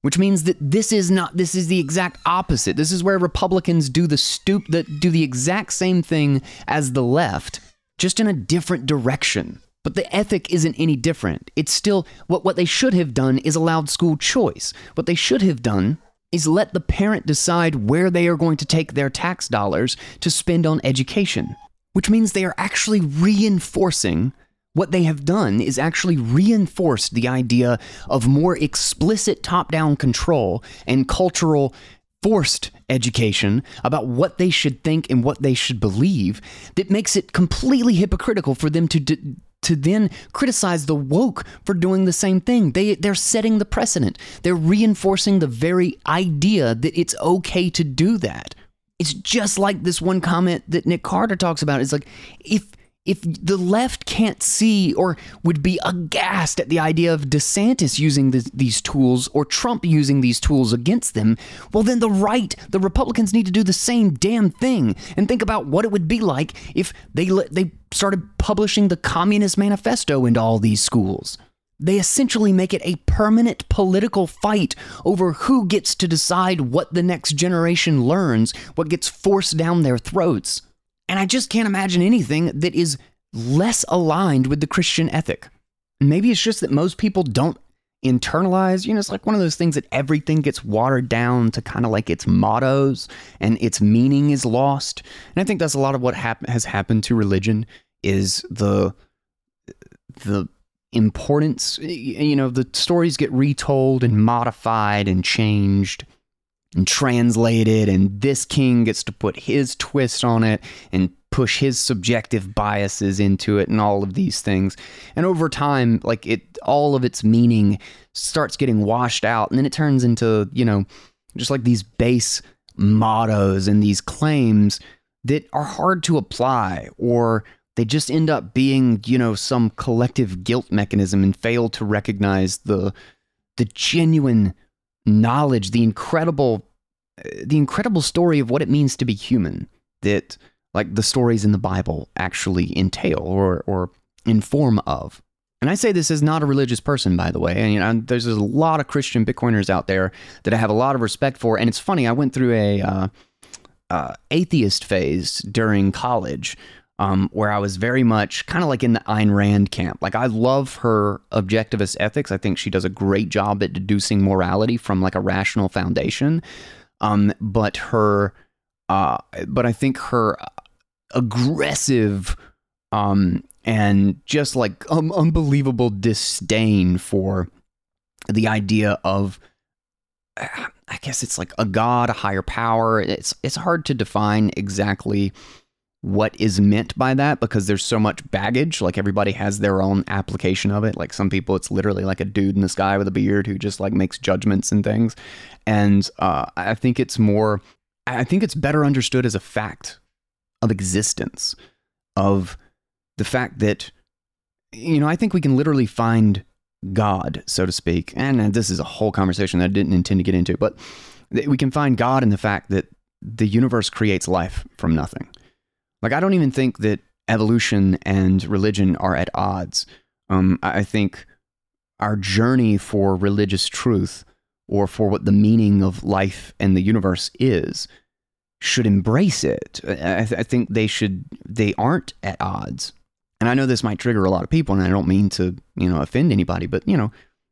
which means that this is not this is the exact opposite. This is where Republicans do the stoop that do the exact same thing as the left, just in a different direction. But the ethic isn't any different. It's still what what they should have done is allowed school choice. What they should have done is let the parent decide where they are going to take their tax dollars to spend on education, which means they are actually reinforcing what they have done is actually reinforced the idea of more explicit top down control and cultural forced education about what they should think and what they should believe that makes it completely hypocritical for them to. D- to then criticize the woke for doing the same thing. They they're setting the precedent. They're reinforcing the very idea that it's okay to do that. It's just like this one comment that Nic Carter talks about. It's like if if the left can't see or would be aghast at the idea of DeSantis using the, these tools or Trump using these tools against them, well, then the right, the Republicans need to do the same damn thing and think about what it would be like if they they started publishing the Communist Manifesto into all these schools. They essentially make it a permanent political fight over who gets to decide what the next generation learns, what gets forced down their throats. And I just can't imagine anything that is less aligned with the Christian ethic. Maybe it's just that most people don't internalize, you know, it's like one of those things that everything gets watered down to kind of like its mottos and its meaning is lost. And I think that's a lot of what hap- has happened to religion is the the importance, you know, the stories get retold and modified and changed and translate it, and this king gets to put his twist on it and push his subjective biases into it and all of these things. And over time, like it all of its meaning starts getting washed out and then it turns into, you know, just like these base mottos and these claims that are hard to apply or they just end up being, you know, some collective guilt mechanism and fail to recognize the the genuine knowledge, the incredible the incredible story of what it means to be human that like the stories in the Bible actually entail or or inform of. And I say this as not a religious person, by the way. And you know, there's a lot of Christian Bitcoiners out there that I have a lot of respect for. And it's funny, I went through a uh, uh, atheist phase during college, um, where I was very much kind of like in the Ayn Rand camp. Like I love her objectivist ethics. I think she does a great job at deducing morality from like a rational foundation. Um, but her, uh, but I think her aggressive, um, and just like um, unbelievable disdain for the idea of I guess it's like a god, a higher power. It's it's hard to define exactly what is meant by that because there's so much baggage. Like everybody has their own application of it. Like some people, it's literally like a dude in the sky with a beard who just like makes judgments and things. And uh, I think it's more, I think it's better understood as a fact of existence, of the fact that, you know, I think we can literally find God, so to speak. And this is a whole conversation that I didn't intend to get into, but we can find God in the fact that the universe creates life from nothing like, I don't even think that evolution and religion are at odds. Um, I think our journey for religious truth or for what the meaning of life and the universe is should embrace it. I, th- I, think they should, they aren't at odds. And I know this might trigger a lot of people, and I don't mean to, you know, offend anybody, but, you know,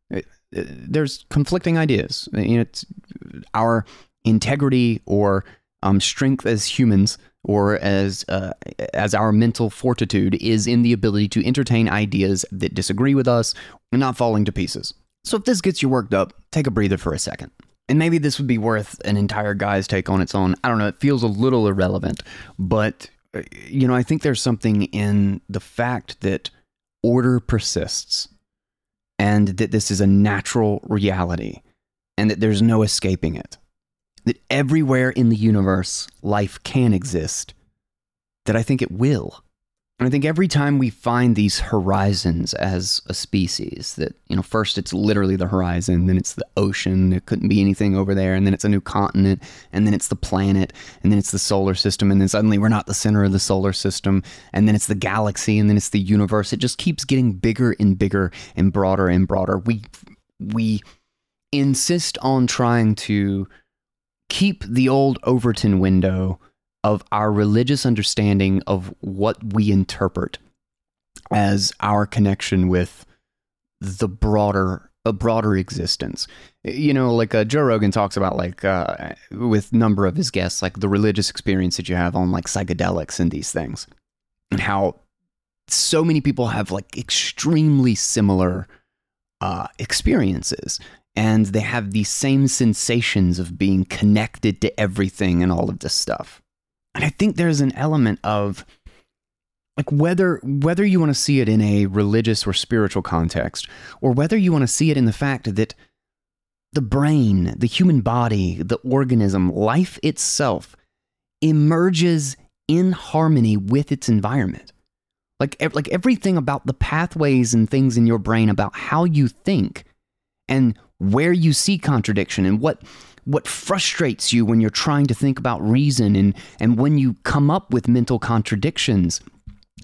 it, it, there's conflicting ideas. You know, it's our integrity or um, strength as humans or as uh, as our mental fortitude is in the ability to entertain ideas that disagree with us and not falling to pieces. So if this gets you worked up, take a breather for a second. And maybe this would be worth an entire guy's take on its own. I don't know, it feels a little irrelevant, but uh, you know, I think there's something in the fact that order persists and that this is a natural reality and that there's no escaping it that everywhere in the universe life can exist, that I think it will. And I think every time we find these horizons as a species, that, you know, first it's literally the horizon, then it's the ocean, there couldn't be anything over there, and then it's a new continent, and then it's the planet, and then it's the solar system, and then suddenly we're not the center of the solar system, and then it's the galaxy, and then it's the universe. It just keeps getting bigger and bigger and broader and broader. We, we insist on trying to keep the old Overton window of our religious understanding of what we interpret as our connection with the broader a broader existence. You know, like uh, Joe Rogan talks about, like uh, with number of his guests, like the religious experience that you have on like psychedelics and these things, and how so many people have like extremely similar uh, experiences and they have these same sensations of being connected to everything and all of this stuff. And I think there's an element of like whether whether you want to see it in a religious or spiritual context or whether you want to see it in the fact that the brain, the human body, the organism, life itself emerges in harmony with its environment. Like like everything about the pathways and things in your brain about how you think and where you see contradiction and what what frustrates you when you're trying to think about reason and and when you come up with mental contradictions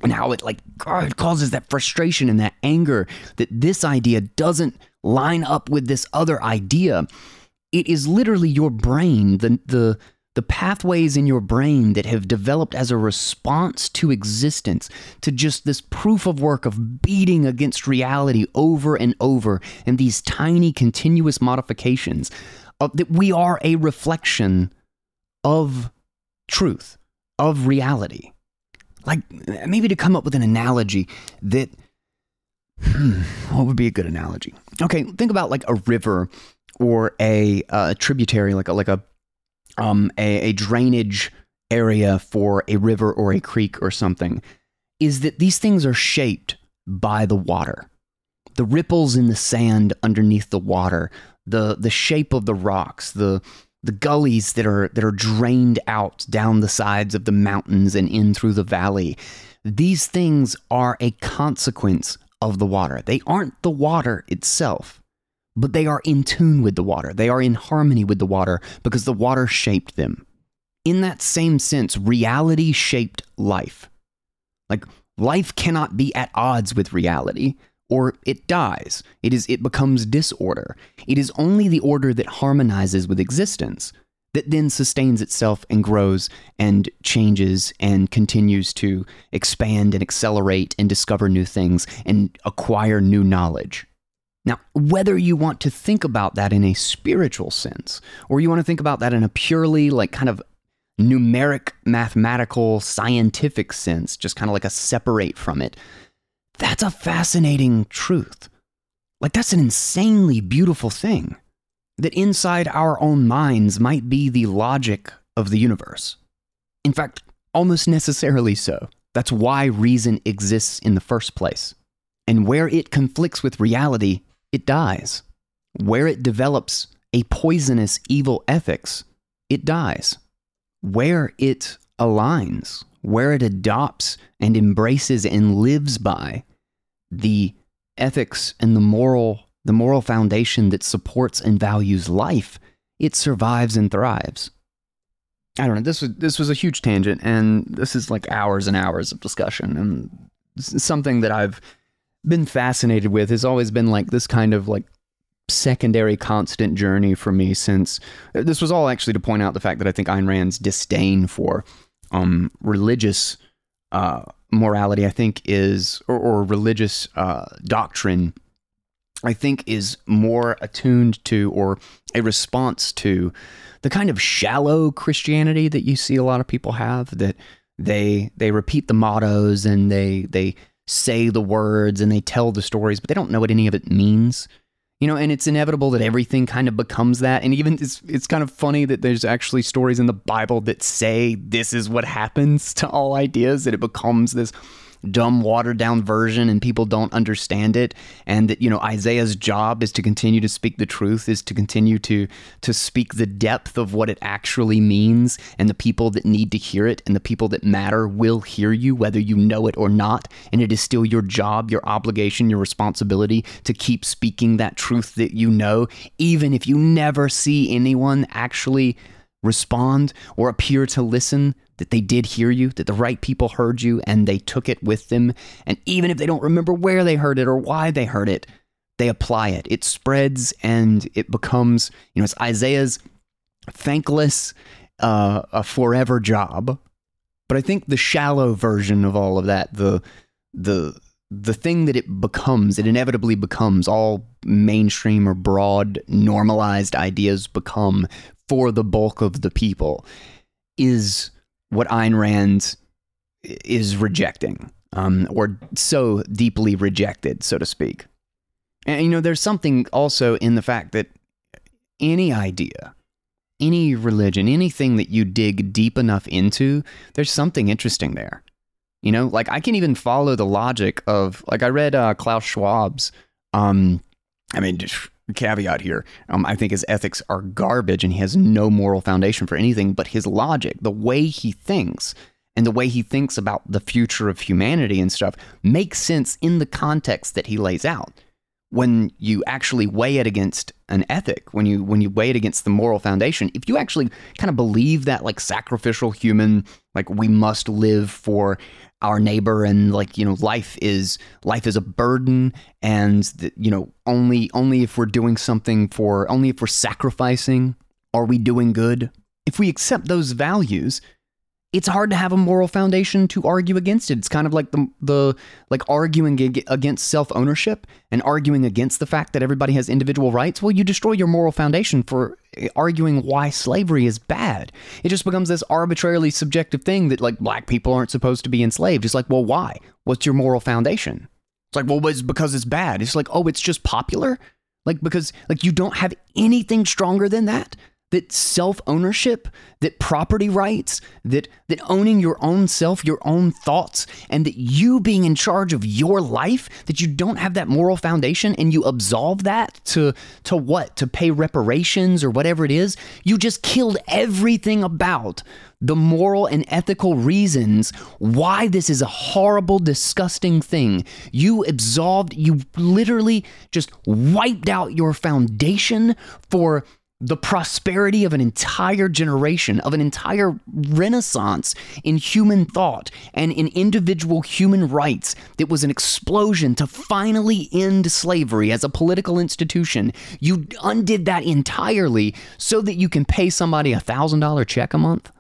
and how it like God, causes that frustration and that anger that this idea doesn't line up with this other idea. It is literally your brain the the the pathways in your brain that have developed as a response to existence, to just this proof of work of beating against reality over and over, and these tiny continuous modifications, of, that we are a reflection of truth, of reality. Like, maybe to come up with an analogy that, hmm, what would be a good analogy? Okay, think about like a river or a, uh, tributary, like a, like a um, a, a drainage area for a river or a creek or something is that these things are shaped by the water. The ripples in the sand underneath the water, the the shape of the rocks, the the gullies that are that are drained out down the sides of the mountains and in through the valley. These things are a consequence of the water. They aren't the water itself but they are in tune with the water. They are in harmony with the water because the water shaped them. In that same sense, reality shaped life. Like life cannot be at odds with reality or it dies. It is it becomes disorder. It is only the order that harmonizes with existence that then sustains itself and grows and changes and continues to expand and accelerate and discover new things and acquire new knowledge. Now, whether you want to think about that in a spiritual sense, or you want to think about that in a purely like kind of numeric, mathematical, scientific sense, just kind of like a separate from it, that's a fascinating truth. Like, that's an insanely beautiful thing. That inside our own minds might be the logic of the universe. In fact, almost necessarily so. That's why reason exists in the first place. And where it conflicts with reality, it dies. Where it develops a poisonous evil ethics, it dies. Where it aligns, where it adopts and embraces and lives by the ethics and the moral the moral foundation that supports and values life, it survives and thrives. I don't know. This was this was a huge tangent, and this is like hours and hours of discussion, and something that I've been fascinated with has always been like this kind of like secondary constant journey for me since this was all actually to point out the fact that I think Ayn Rand's disdain for um, religious uh, morality, I think, is or, or religious uh, doctrine I think is more attuned to or a response to the kind of shallow Christianity that you see a lot of people have that they they repeat the mottos and they they say the words and they tell the stories but they don't know what any of it means you know and it's inevitable that everything kind of becomes that. And even it's it's kind of funny that there's actually stories in the bible that say this is what happens [laughs] to all ideas that it becomes this dumb watered down version and people don't understand it. And that you know Isaiah's job is to continue to speak the truth is to continue to to speak the depth of what it actually means. And the people that need to hear it and the people that matter will hear you whether you know it or not. And it is still your job your obligation your responsibility to keep speaking that truth that you know even if you never see anyone actually respond or appear to listen that they did hear you, that the right people heard you and they took it with them. And even if they don't remember where they heard it or why they heard it, they apply it. It spreads and it becomes, you know, it's Isaiah's thankless, uh, a forever job. But I think the shallow version of all of that, the the the thing that it becomes, it inevitably becomes all mainstream or broad normalized ideas become for the bulk of the people is what Ayn Rand is rejecting, um, or so deeply rejected, so to speak. And, you know, there's something also in the fact that any idea, any religion, anything that you dig deep enough into, there's something interesting there. You know, like I can even follow the logic of, like, I read uh, Klaus Schwab's, um, I mean, just caveat here. Um, I think his ethics are garbage and he has no moral foundation for anything, but his logic, the way he thinks, and the way he thinks about the future of humanity and stuff makes sense in the context that he lays out. When you actually weigh it against an ethic, when you when you weigh it against the moral foundation, if you actually kind of believe that like sacrificial human, like we must live for our neighbor and like you know life is life is a burden and that you know only only if we're doing something for only if we're sacrificing are we doing good? If we accept those values it's hard to have a moral foundation to argue against it. It's kind of like the the like arguing against self-ownership and arguing against the fact that everybody has individual rights. Well, you destroy your moral foundation for eh, arguing why slavery is bad. It just becomes this arbitrarily subjective thing that like black people aren't supposed to be enslaved. It's like, well, why? What's your moral foundation? It's like, well, it's because it's bad. It's like, oh, it's just popular. Like because like you don't have anything stronger than that that self-ownership, that property rights, that that owning your own self, your own thoughts, and that you being in charge of your life, that you don't have that moral foundation and you absolve that to to what? To pay reparations or whatever it is, you just killed everything about the moral and ethical reasons why this is a horrible, disgusting thing. You absolved, you literally just wiped out your foundation for the prosperity of an entire generation, of an entire renaissance in human thought and in individual human rights that was an explosion to finally end slavery as a political institution. You undid that entirely so that you can pay somebody a $1,000 check a month?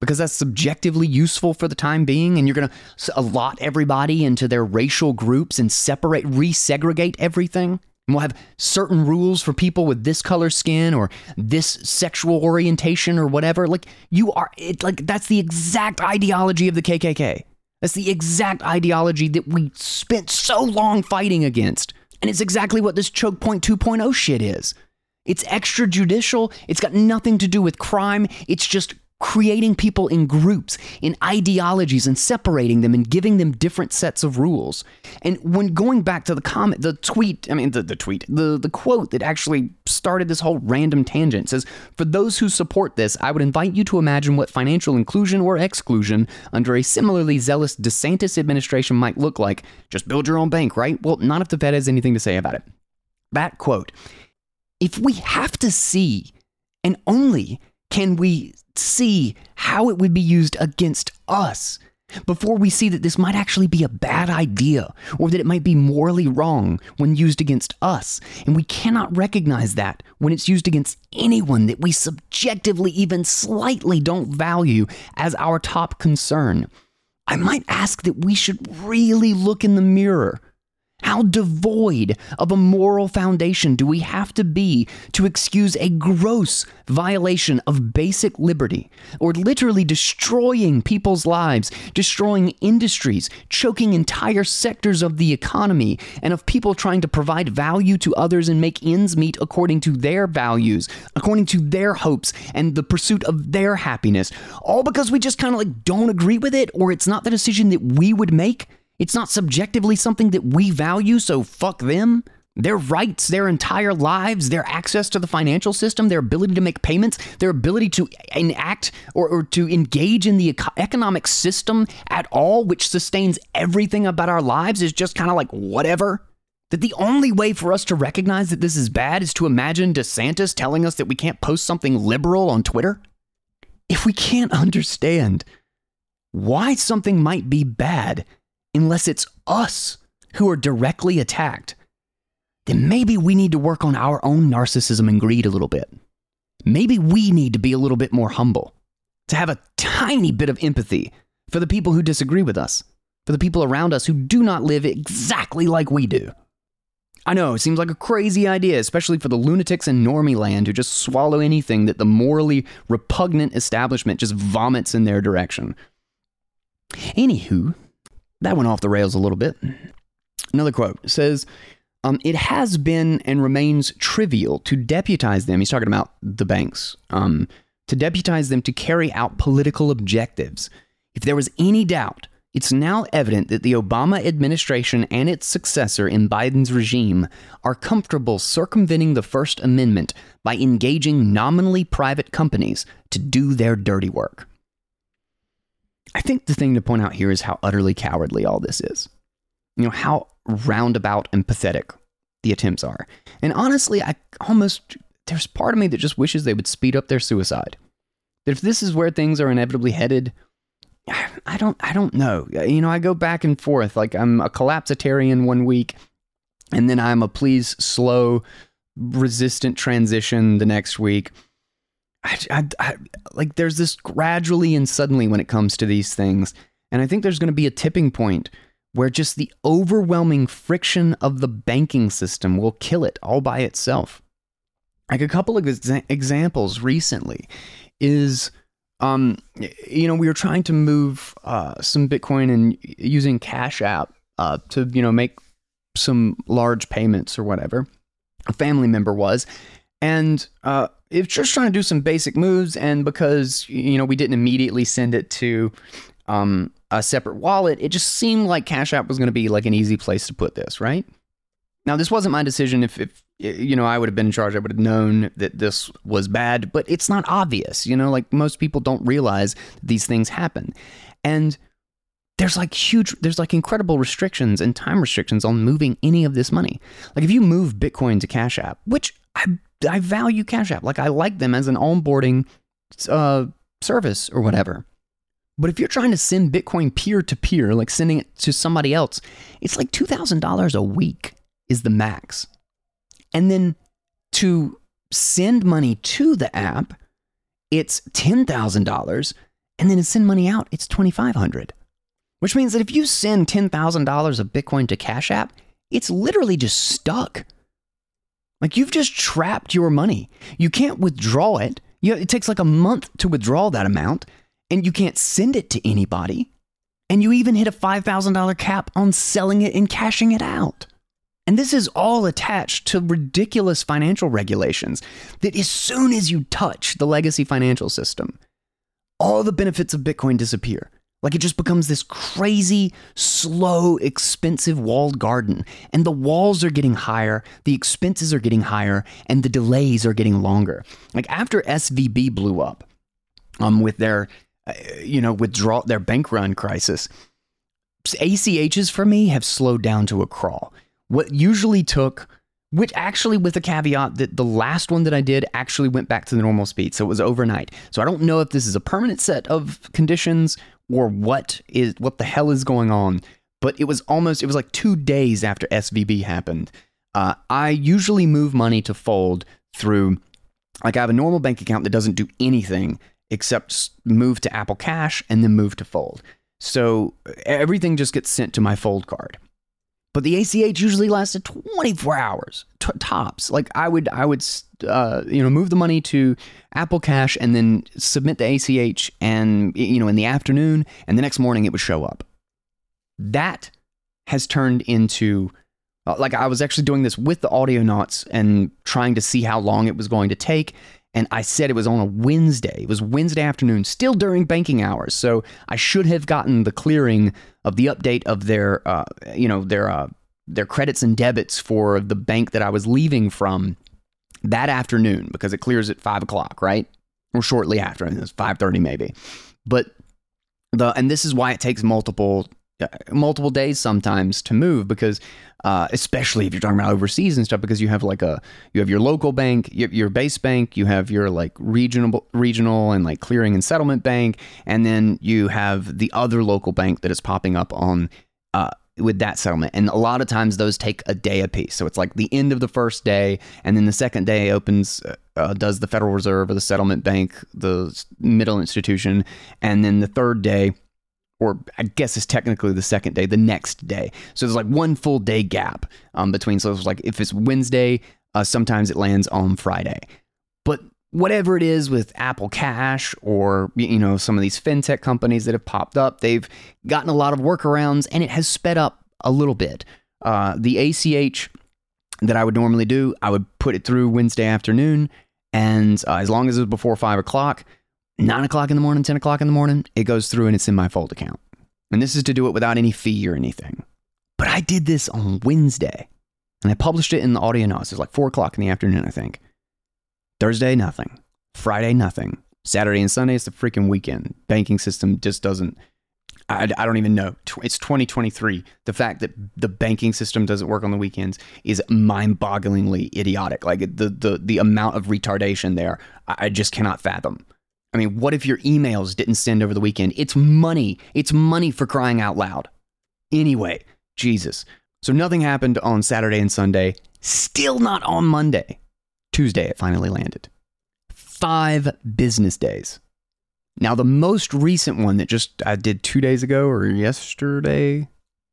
Because that's subjectively useful for the time being, and you're going to allot everybody into their racial groups and separate, resegregate everything? And we'll have certain rules for people with this color skin or this sexual orientation or whatever. Like you are it like that's the exact ideology of the KKK. That's the exact ideology that we spent so long fighting against. And it's exactly what this choke point 2.0 shit is. It's extrajudicial. It's got nothing to do with crime. It's just creating people in groups, in ideologies, and separating them and giving them different sets of rules. And when going back to the comment, the tweet, I mean, the, the tweet, the, the quote that actually started this whole random tangent says, For those who support this, I would invite you to imagine what financial inclusion or exclusion under a similarly zealous DeSantis administration might look like. Just build your own bank, right? Well, not if the Fed has anything to say about it. That quote, if we have to see and only can we see how it would be used against us before we see that this might actually be a bad idea or that it might be morally wrong when used against us. And we cannot recognize that when it's used against anyone that we subjectively, even slightly, don't value as our top concern. I might ask that we should really look in the mirror How devoid of a moral foundation do we have to be to excuse a gross violation of basic liberty, or literally destroying people's lives, destroying industries, choking entire sectors of the economy, and of people trying to provide value to others and make ends meet according to their values, according to their hopes, and the pursuit of their happiness, all because we just kind of like don't agree with it, or it's not the decision that we would make? It's not subjectively something that we value, so fuck them. Their rights, their entire lives, their access to the financial system, their ability to make payments, their ability to enact or, or to engage in the economic system at all, which sustains everything about our lives, is just kind of like whatever. That the only way for us to recognize that this is bad is to imagine DeSantis telling us that we can't post something liberal on Twitter? If we can't understand why something might be bad, unless it's us who are directly attacked, then maybe we need to work on our own narcissism and greed a little bit. Maybe we need to be a little bit more humble, to have a tiny bit of empathy for the people who disagree with us, for the people around us who do not live exactly like we do. I know, it seems like a crazy idea, especially for the lunatics in normie land who just swallow anything that the morally repugnant establishment just vomits in their direction. Anywho, that went off the rails a little bit. Another quote says, um, it has been and remains trivial to deputize them. He's talking about the banks, um, to deputize them to carry out political objectives. If there was any doubt, it's now evident that the Obama administration and its successor in Biden's regime are comfortable circumventing the First Amendment by engaging nominally private companies to do their dirty work. I think the thing to point out here is how utterly cowardly all this is. You know, how roundabout and pathetic the attempts are. And honestly, I almost, there's part of me that just wishes they would speed up their suicide. That if this is where things are inevitably headed, [sighs] I don't, I don't know. You know, I go back and forth. Like I'm a collapsitarian one week, and then I'm a please slow, resistant transition the next week. I, I, I, like there's this gradually and suddenly when it comes to these things. And I think there's going to be a tipping point where just the overwhelming friction of the banking system will kill it all by itself. Like a couple of exa- examples recently is, um, you know, we were trying to move uh, some Bitcoin and using Cash App uh, to, you know, make some large payments or whatever. A family member was, and uh, if just trying to do some basic moves, and because you know we didn't immediately send it to um, a separate wallet, it just seemed like Cash App was going to be like an easy place to put this, right? Now, this wasn't my decision. If, if you know, I would have been in charge, I would have known that this was bad. But it's not obvious, you know. Like most people don't realize these things happen, and there's like huge, there's like incredible restrictions and time restrictions on moving any of this money. Like if you move Bitcoin to Cash App, which I I value Cash App. Like I like them as an onboarding uh, service or whatever. But if you're trying to send Bitcoin peer to peer, like sending it to somebody else, it's like $2,000 a week is the max. And then to send money to the app, it's $10,000. And then to send money out, it's 2500 Which means that if you send $10,000 of Bitcoin to Cash App, it's literally just stuck like you've just trapped your money. You can't withdraw it. You, it takes like a month to withdraw that amount, and you can't send it to anybody. And you even hit a $5,000 cap on selling it and cashing it out. And this is all attached to ridiculous financial regulations that as soon as you touch the legacy financial system, all the benefits of Bitcoin disappear. Like it just becomes this crazy, slow, expensive walled garden. And the walls are getting higher, the expenses are getting higher, and the delays are getting longer. Like after SVB blew up um, with their, uh, you know, withdraw, their bank run crisis, ACHs for me have slowed down to a crawl. What usually took which actually with a caveat that the last one that I did actually went back to the normal speed. So it was overnight. So I don't know if this is a permanent set of conditions or what is what the hell is going on. But it was almost it was like two days after SVB happened. Uh, I usually move money to Fold through like I have a normal bank account that doesn't do anything except move to Apple Cash and then move to Fold. So everything just gets sent to my Fold card. But the ACH usually lasted 24 hours t- tops. Like I would, I would, uh, you know, move the money to Apple Cash and then submit the ACH, and you know, in the afternoon, and the next morning it would show up. That has turned into uh, like I was actually doing this with the Audionauts and trying to see how long it was going to take. And I said it was on a Wednesday. It was Wednesday afternoon, still during banking hours. So I should have gotten the clearing of the update of their, uh, you know, their uh, their credits and debits for the bank that I was leaving from that afternoon because it clears at five o'clock, right? Or shortly after, I think it's five thirty maybe. But the and this is why it takes multiple multiple days sometimes to move because uh, especially if you're talking about overseas and stuff because you have like a you have your local bank your, your base bank you have your like regional regional and like clearing and settlement bank and then you have the other local bank that is popping up on uh, with that settlement. And a lot of times those take a day apiece. So it's like the end of the first day and then the second day opens uh, uh does the federal reserve or the settlement bank the middle institution and then the third day or I guess it's technically the second day, the next day. So there's like one full day gap um, between. So it's like if it's Wednesday, uh, sometimes it lands on Friday. But whatever it is with Apple Cash or you know some of these fintech companies that have popped up, they've gotten a lot of workarounds, and it has sped up a little bit. Uh, the ACH that I would normally do, I would put it through Wednesday afternoon, and uh, as long as it was before five o'clock, nine o'clock in the morning, 10 o'clock in the morning, it goes through and it's in my Fold account. And this is to do it without any fee or anything. But I did this on Wednesday and I published it in the audio notes. It was like four o'clock in the afternoon, I think. Thursday, nothing. Friday, nothing. Saturday and Sunday, it's the freaking weekend. Banking system just doesn't. I, I don't even know. It's 2023. The fact that the banking system doesn't work on the weekends is mind-bogglingly idiotic. Like the the the amount of retardation there, I just cannot fathom. I mean, what if your emails didn't send over the weekend? It's money. It's money for crying out loud. Anyway, Jesus. So nothing happened on Saturday and Sunday. Still not on Monday. Tuesday, it finally landed. Five business days. Now, the most recent one that just I did two days ago or yesterday,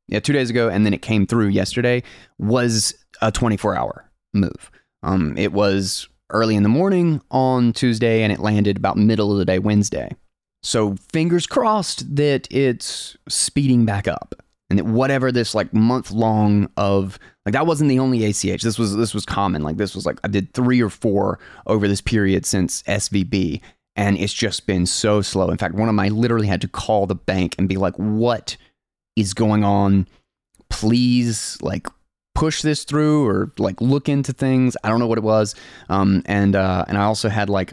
yeah, two days ago, and then it came through yesterday was a 24 hour move. Um, it was early in the morning on Tuesday and it landed about middle of the day Wednesday. So fingers crossed that it's speeding back up and that whatever this like month long of like that wasn't the only ACH. This was this was common. Like this was like I did 3 or 4 over this period since SVB and it's just been so slow. In fact, one of my literally had to call the bank and be like what is going on? Please like push this through or like look into things. I don't know what it was. Um, and uh, and I also had like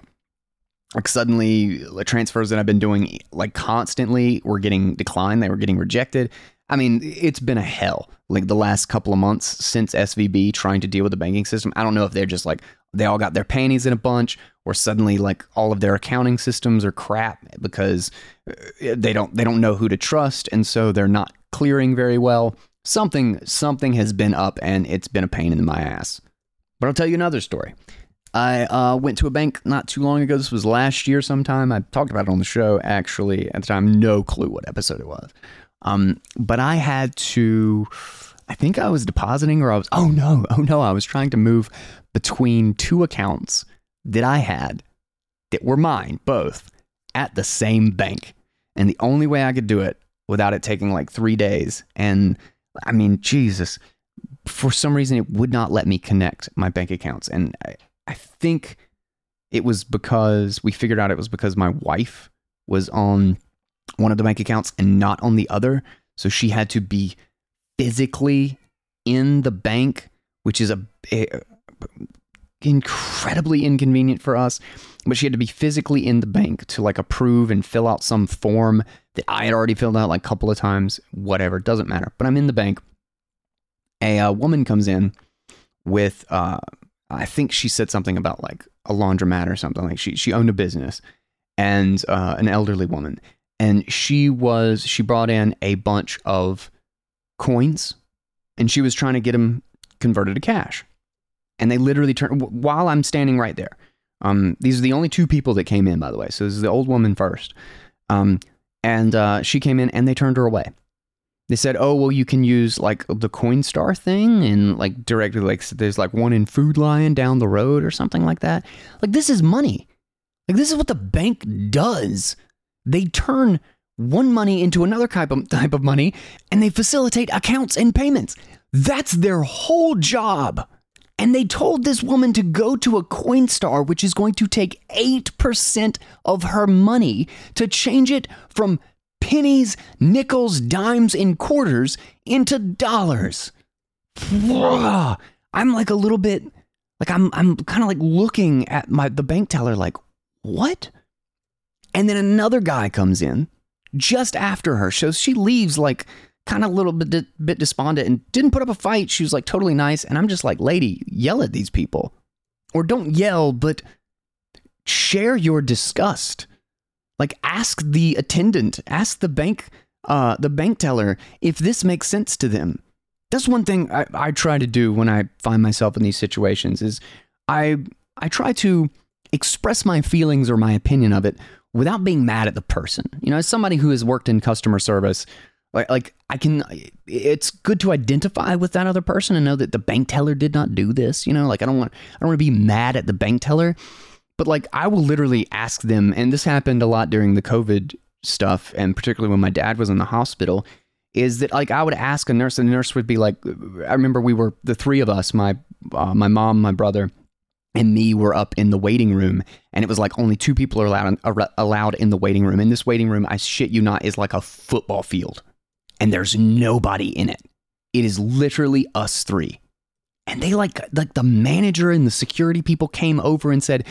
like suddenly the transfers that I've been doing like constantly were getting declined. They were getting rejected. I mean, it's been a hell like the last couple of months since SVB trying to deal with the banking system. I don't know if they're just like they all got their panties in a bunch or suddenly like all of their accounting systems are crap because uh, they don't they don't know who to trust and so they're not clearing very well something something has been up and it's been a pain in my ass. But I'll tell you another story. I uh, went to a bank not too long ago. This was last year sometime. I talked about it on the show actually at the time. No clue what episode it was. Um, but I had to. I think I was depositing or I was. Oh no! Oh no! I was trying to move between two accounts that I had that were mine both at the same bank, and the only way I could do it without it taking like three days and I mean, Jesus, for some reason it would not let me connect my bank accounts. And I, I think it was because we figured out it was because my wife was on one of the bank accounts and not on the other. So she had to be physically in the bank, which is a, a incredibly inconvenient for us. But she had to be physically in the bank to like approve and fill out some form I had already filled out like a couple of times. Whatever, doesn't matter. But I'm in the bank. A uh, woman comes in with, uh, I think she said something about like a laundromat or something. Like she she owned a business, and uh, an elderly woman, and she was she brought in a bunch of coins, and she was trying to get them converted to cash and they literally turn while I'm standing right there. Um, these are the only two people that came in, by the way. So this is the old woman first, um, and uh, she came in and they turned her away. they said, "Oh, well, you can use like the Coinstar thing and like directly like there's like one in Food Lion down the road or something like that." Like this is money. Like this is what the bank does. They turn one money into another type of, type of money and they facilitate accounts and payments. That's their whole job. And they told this woman to go to a Coinstar, which is going to take 8% of her money to change it from pennies, nickels, dimes, and quarters into dollars. I'm like a little bit like I'm I'm kind of like looking at my the bank teller like, "What?" And then another guy comes in just after her. So she leaves like kind of a little bit, bit despondent and didn't put up a fight. She was like totally nice. And I'm just like, lady, yell at these people. Or don't yell, but share your disgust. Like ask the attendant, ask the bank, uh, the bank teller if this makes sense to them. That's one thing I, I try to do when I find myself in these situations is I I try to express my feelings or my opinion of it without being mad at the person. You know, as somebody who has worked in customer service, like, I can, it's good to identify with that other person and know that the bank teller did not do this. You know, like I don't want, I don't want to be mad at the bank teller, but like I will literally ask them, and this happened a lot during the COVID stuff, and particularly when my dad was in the hospital. Is that like I would ask a nurse, and the nurse would be like, I remember we were the three of us, my uh, my mom, my brother, and me were up in the waiting room and it was like only two people are allowed allowed in the waiting room and this waiting room i shit you not is like a football field and there's nobody in it it is literally us three and they like like the manager and the security people came over and said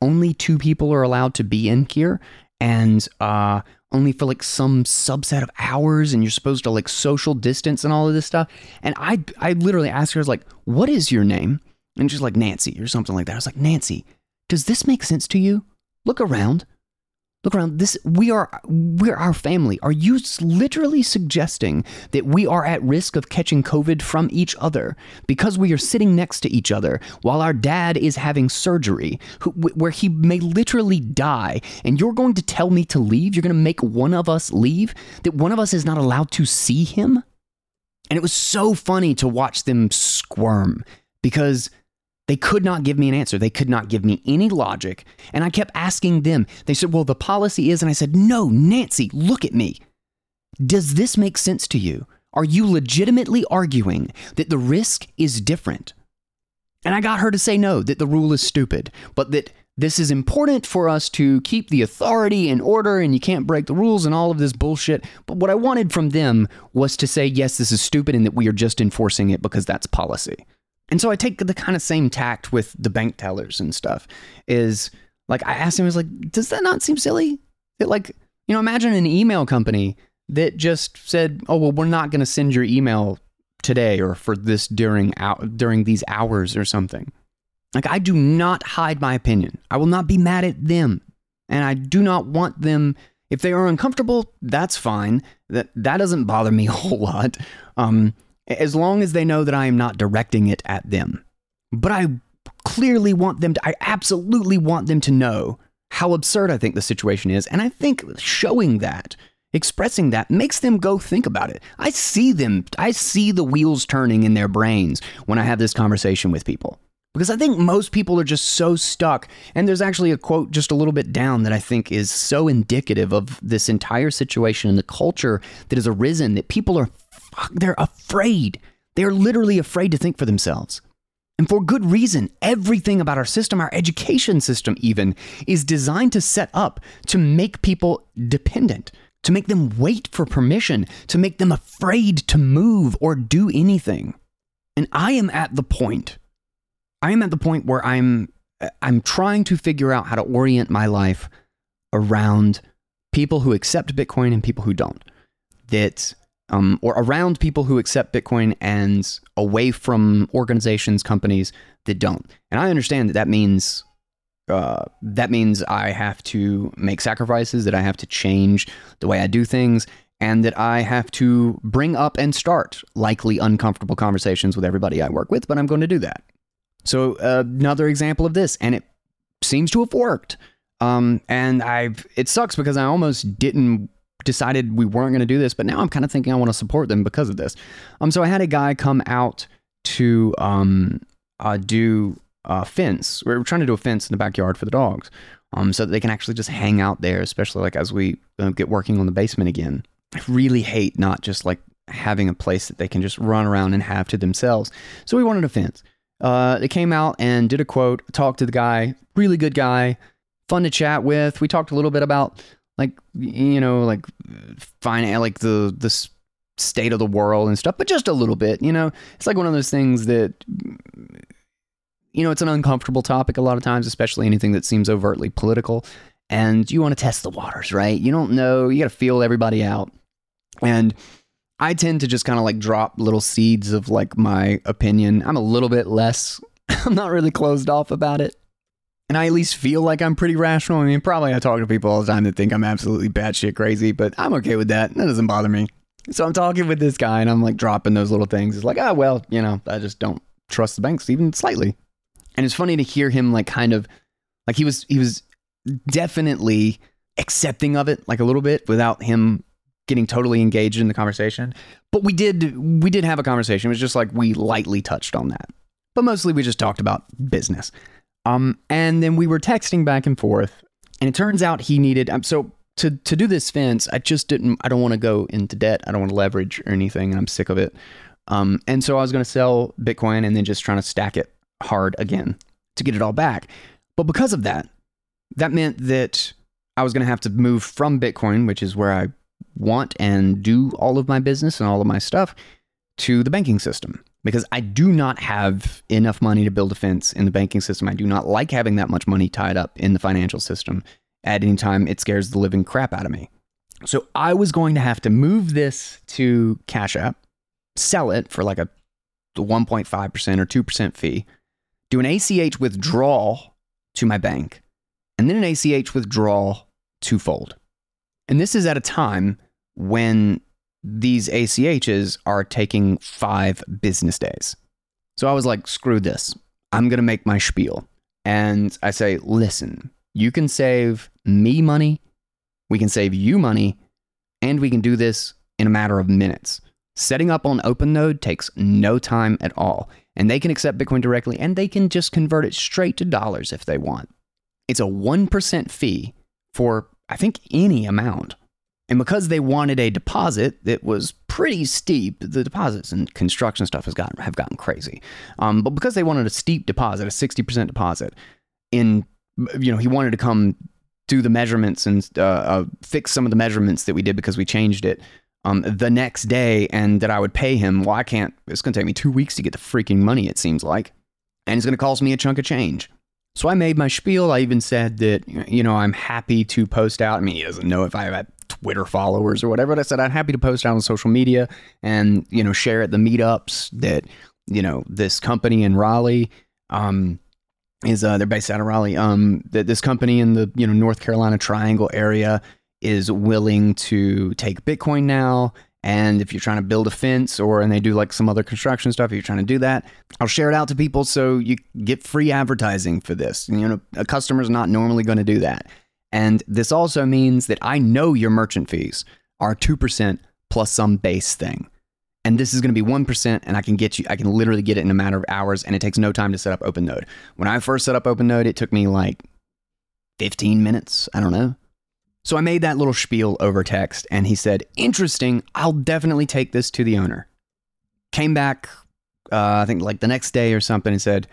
only two people are allowed to be in here and uh only for like some subset of hours and you're supposed to like social distance and all of this stuff and i i literally asked her I was like what is your name and she's like, Nancy, or something like that. I was like, Nancy, does this make sense to you? Look around. Look around. This we are we're our family. Are you literally suggesting that we are at risk of catching COVID from each other because we are sitting next to each other while our dad is having surgery where he may literally die and you're going to tell me to leave? You're going to make one of us leave? That one of us is not allowed to see him? And it was so funny to watch them squirm because they could not give me an answer. They could not give me any logic. And I kept asking them. They said, Well, the policy is. And I said, No, Nancy, look at me. Does this make sense to you? Are you legitimately arguing that the risk is different? And I got her to say no, that the rule is stupid, but that this is important for us to keep the authority in order and you can't break the rules and all of this bullshit. But what I wanted from them was to say, yes, this is stupid and that we are just enforcing it because that's policy. And so I take the kind of same tact with the bank tellers and stuff. Is like I asked him, I was like, does that not seem silly? That like, you know, imagine an email company that just said, oh well, we're not going to send your email today or for this during out during these hours or something. Like I do not hide my opinion. I will not be mad at them, and I do not want them. If they are uncomfortable, that's fine. That that doesn't bother me a whole lot. Um, as long as they know that I am not directing it at them. But I clearly want them to, I absolutely want them to know how absurd I think the situation is. And I think showing that, expressing that, makes them go think about it. I see them, I see the wheels turning in their brains when I have this conversation with people. Because I think most people are just so stuck. And there's actually a quote just a little bit down that I think is so indicative of this entire situation and the culture that has arisen that people are they're afraid. They're literally afraid to think for themselves. And for good reason. Everything about our system, our education system, even, is designed to set up to make people dependent, to make them wait for permission, to make them afraid to move or do anything. And I am at the point, I am at the point where I'm I'm trying to figure out how to orient my life around people who accept Bitcoin and people who don't. That um, or around people who accept Bitcoin and away from organizations, companies that don't. And I understand that that means uh, that means I have to make sacrifices, that I have to change the way I do things, and that I have to bring up and start likely uncomfortable conversations with everybody I work with. But I'm going to do that. So uh, another example of this, and it seems to have worked. Um, and I, it sucks because I almost didn't decided we weren't going to do this, but now I'm kind of thinking I want to support them because of this. Um, so I had a guy come out to um, uh, do a fence. We are trying to do a fence in the backyard for the dogs, um, so that they can actually just hang out there, especially like as we uh, get working on the basement again. I really hate not just like having a place that they can just run around and have to themselves. So we wanted a fence. Uh, they came out and did a quote, talked to the guy, really good guy, fun to chat with. We talked a little bit about like you know like fine eh, like the the state of the world and stuff, but just a little bit. You know, it's like one of those things that you know it's an uncomfortable topic a lot of times, especially anything that seems overtly political. And you want to test the waters, right? You don't know. You got to feel everybody out. And I tend to just kind of like drop little seeds of like my opinion. I'm a little bit less, [laughs] I'm not really closed off about it. And I at least feel like I'm pretty rational. I mean, probably I talk to people all the time that think I'm absolutely batshit crazy, but I'm okay with that. That doesn't bother me. So I'm talking with this guy and I'm like dropping those little things. It's like, ah, oh, well, you know, I just don't trust the banks even slightly. And it's funny to hear him like kind of like he was he was definitely accepting of it like a little bit without him getting totally engaged in the conversation. But we did we did have a conversation. It was just like we lightly touched on that. But mostly we just talked about business. Um, and then we were texting back and forth, and it turns out he needed. Um, so to to do this fence, I just didn't. I don't want to go into debt. I don't want to leverage or anything. I'm sick of it. Um, and so I was going to sell Bitcoin and then just trying to stack it hard again to get it all back. But because of that, that meant that I was going to have to move from Bitcoin, which is where I want and do all of my business and all of my stuff to the banking system because I do not have enough money to build a fence in the banking system. I do not like having that much money tied up in the financial system at any time. It scares the living crap out of me. So I was going to have to move this to Cash App, sell it for like a 1.5% or 2% fee, do an ACH withdrawal to my bank, and then an ACH withdrawal to Fold. And this is at a time when these ACHs are taking five business days. So I was like, screw this. I'm going to make my spiel. And I say, listen, you can save me money, we can save you money, and we can do this in a matter of minutes. Setting up on OpenNode takes no time at all. And they can accept Bitcoin directly and they can just convert it straight to dollars if they want. It's a 1% fee for I think, any amount. And because they wanted a deposit that was pretty steep, the deposits and construction stuff has gotten have gotten crazy. Um, but because they wanted a steep deposit, a sixty percent deposit, in you know he wanted to come do the measurements and uh, uh, fix some of the measurements that we did because we changed it um, the next day, and that I would pay him. Well, I can't. It's going to take me two weeks to get the freaking money. It seems like, and it's going to cost me a chunk of change. So I made my spiel. I even said that, you know, I'm happy to post out. I mean, he doesn't know if I Twitter followers or whatever, but I said I'm happy to post out on social media and, you know, share at the meetups that, you know, this company in Raleigh, um, is uh, they're based out of Raleigh. Um, that this company in the you know North Carolina Triangle area is willing to take Bitcoin now and if you're trying to build a fence or and they do like some other construction stuff, if you're trying to do that, I'll share it out to people so you get free advertising for this. You know, a customer's not normally going to do that. And this also means that I know your merchant fees are 2% plus some base thing. And this is going to be 1%, and I can get you, I can literally get it in a matter of hours, and it takes no time to set up OpenNode. When I first set up OpenNode, it took me like 15 minutes. I don't know. So I made that little spiel over text, and he said, Interesting, I'll definitely take this to the owner. Came back, uh, I think like the next day or something, and said,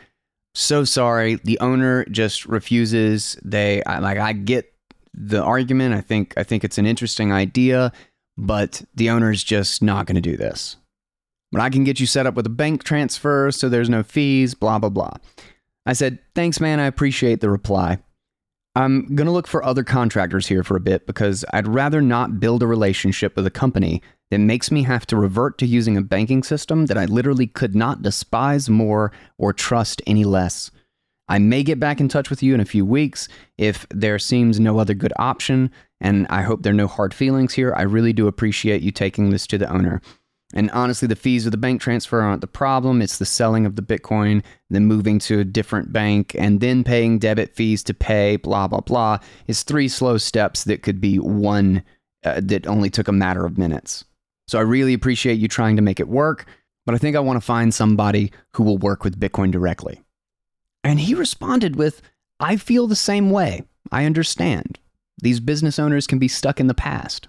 So sorry, the owner just refuses. They, I, like, I get the argument. I think, I think it's an interesting idea, but the owner's just not going to do this. But I can get you set up with a bank transfer so there's no fees, blah, blah, blah. I said, Thanks, man. I appreciate the reply. I'm going to look for other contractors here for a bit because I'd rather not build a relationship with a company that makes me have to revert to using a banking system that I literally could not despise more or trust any less. I may get back in touch with you in a few weeks if there seems no other good option, and I hope there are no hard feelings here. I really do appreciate you taking this to the owner. And honestly, the fees of the bank transfer aren't the problem. It's the selling of the Bitcoin, then moving to a different bank, and then paying debit fees to pay, blah, blah, blah. It's three slow steps that could be one uh, that only took a matter of minutes. So I really appreciate you trying to make it work, but I think I want to find somebody who will work with Bitcoin directly. And he responded with, I feel the same way. I understand. These business owners can be stuck in the past.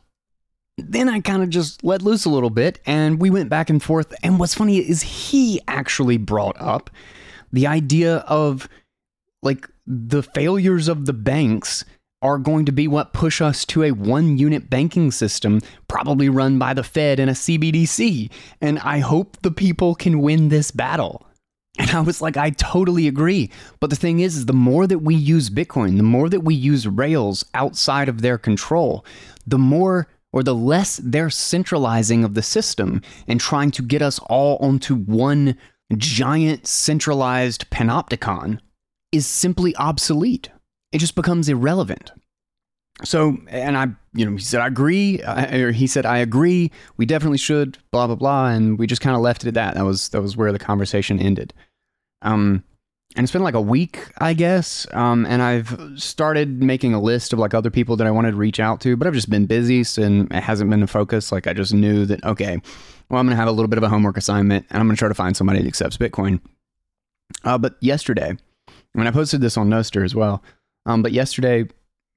Then I kind of just let loose a little bit and we went back and forth. And what's funny is he actually brought up the idea of like the failures of the banks are going to be what push us to a one unit banking system, probably run by the Fed and a CBDC. And I hope the people can win this battle. And I was like, I totally agree. But the thing is, is the more that we use Bitcoin, the more that we use Rails outside of their control, the more or the less they're centralizing of the system and trying to get us all onto one giant centralized panopticon is simply obsolete. It just becomes irrelevant. So, and I, you know, he said, I agree, or he said, I agree, we definitely should, blah, blah, blah. And we just kind of left it at that. That was, that was where the conversation ended. Um, and it's been like a week, I guess. Um, and I've started making a list of like other people that I wanted to reach out to, but I've just been busy and it hasn't been a focus. Like I just knew that, okay, well, I'm going to have a little bit of a homework assignment and I'm going to try to find somebody that accepts Bitcoin. Uh, but yesterday, when I posted this on Nostr as well, um, but yesterday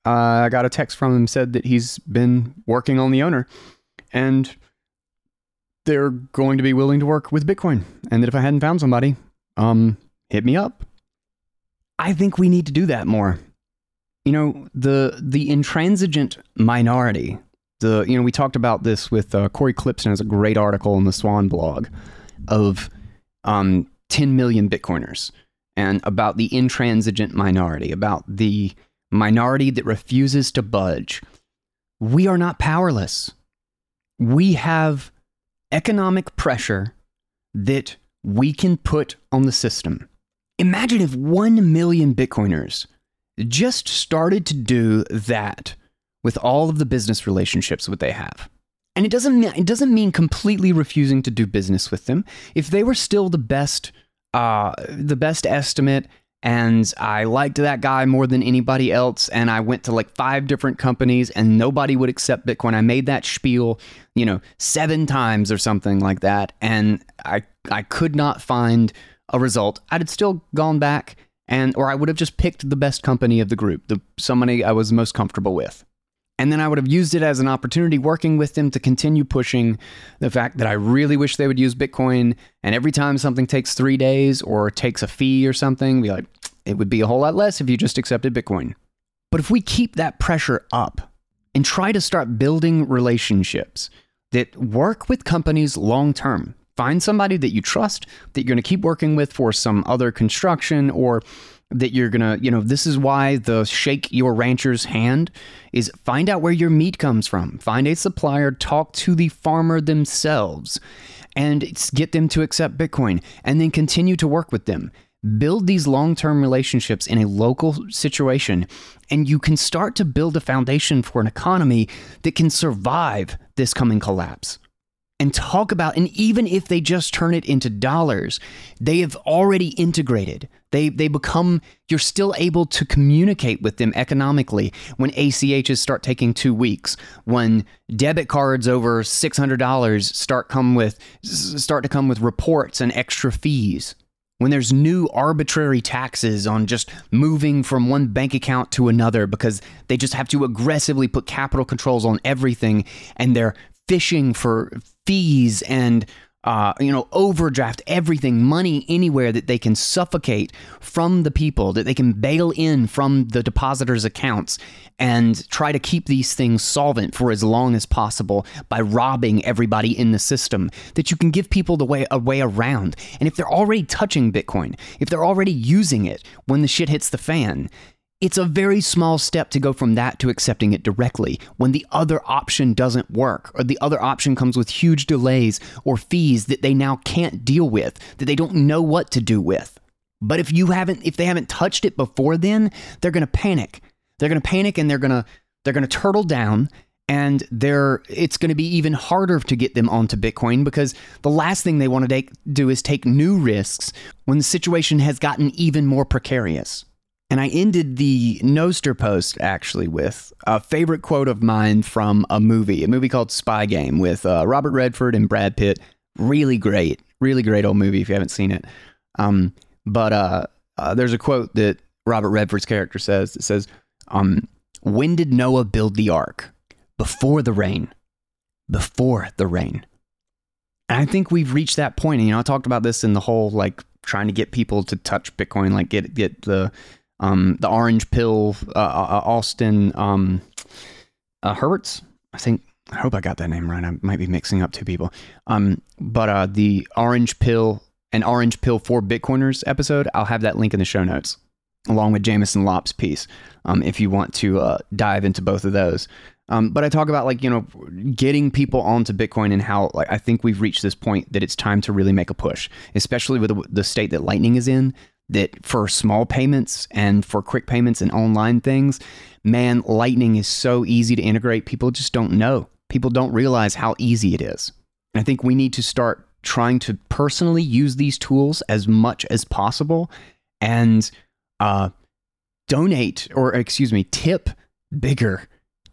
uh, I got a text from him said that he's been working on the owner and they're going to be willing to work with Bitcoin. And that if I hadn't found somebody, um, hit me up. I think we need to do that more. You know, the the intransigent minority. The you know we talked about this with uh, Cory Klippsten has a great article in the Swan blog of um, 10 million Bitcoiners and about the intransigent minority, about the minority that refuses to budge. We are not powerless. We have economic pressure that we can put on the system. Imagine if 1 million Bitcoiners just started to do that with all of the business relationships that they have. And it doesn't it doesn't mean completely refusing to do business with them. If they were still the best uh, the best estimate and I liked that guy more than anybody else. And I went to like five different companies and nobody would accept Bitcoin. I made that spiel, you know, seven times or something like that. And I, I could not find a result. I'd have still gone back and, or I would have just picked the best company of the group, the somebody I was most comfortable with. And then I would have used it as an opportunity working with them to continue pushing the fact that I really wish they would use Bitcoin. And every time something takes three days or takes a fee or something, be like, it would be a whole lot less if you just accepted Bitcoin. But if we keep that pressure up and try to start building relationships that work with companies long term, find somebody that you trust that you're going to keep working with for some other construction or that you're gonna, you know, this is why the shake your rancher's hand is find out where your meat comes from. Find a supplier, talk to the farmer themselves, and get them to accept Bitcoin, and then continue to work with them. Build these long term relationships in a local situation, and you can start to build a foundation for an economy that can survive this coming collapse and talk about and even if they just turn it into dollars they have already integrated. They they become you're still able to communicate with them economically when ACHs start taking 2 weeks when debit cards over $600 start come with start to come with reports and extra fees when there's new arbitrary taxes on just moving from one bank account to another because they just have to aggressively put capital controls on everything and they're fishing for fees and uh, you know, overdraft everything, money anywhere that they can suffocate from the people, that they can bail in from the depositors' accounts and try to keep these things solvent for as long as possible by robbing everybody in the system. That you can give people the way a way around. And if they're already touching Bitcoin, if they're already using it when the shit hits the fan, it's a very small step to go from that to accepting it directly when the other option doesn't work, or the other option comes with huge delays or fees that they now can't deal with, that they don't know what to do with. But if you haven't, if they haven't touched it before then, they're going to panic. They're going to panic and they're going to, they're going to turtle down and they're it's going to be even harder to get them onto Bitcoin because the last thing they want to take, do is take new risks when the situation has gotten even more precarious. And I ended the Nostr post actually with a favorite quote of mine from a movie, a movie called Spy Game with uh, Robert Redford and Brad Pitt. Really great, really great old movie if you haven't seen it. Um, but uh, uh, there's a quote that Robert Redford's character says that says, um, When did Noah build the ark? Before the rain. Before the rain. And I think we've reached that point. And, you know, I talked about this in the whole like trying to get people to touch Bitcoin, like get get the um, the orange pill, uh, uh, Austin um, uh, Herberts. I think I hope I got that name right. I might be mixing up two people. Um, but uh, the orange pill and orange pill for Bitcoiners episode, I'll have that link in the show notes, along with Jameson Lopp's piece, um, if you want to uh, dive into both of those. Um, but I talk about like you know getting people onto Bitcoin and how like I think we've reached this point that it's time to really make a push, especially with the state that Lightning is in. That for small payments and for quick payments and online things, man, Lightning is so easy to integrate. People just don't know. People don't realize how easy it is. And I think we need to start trying to personally use these tools as much as possible and uh, donate or excuse me, tip bigger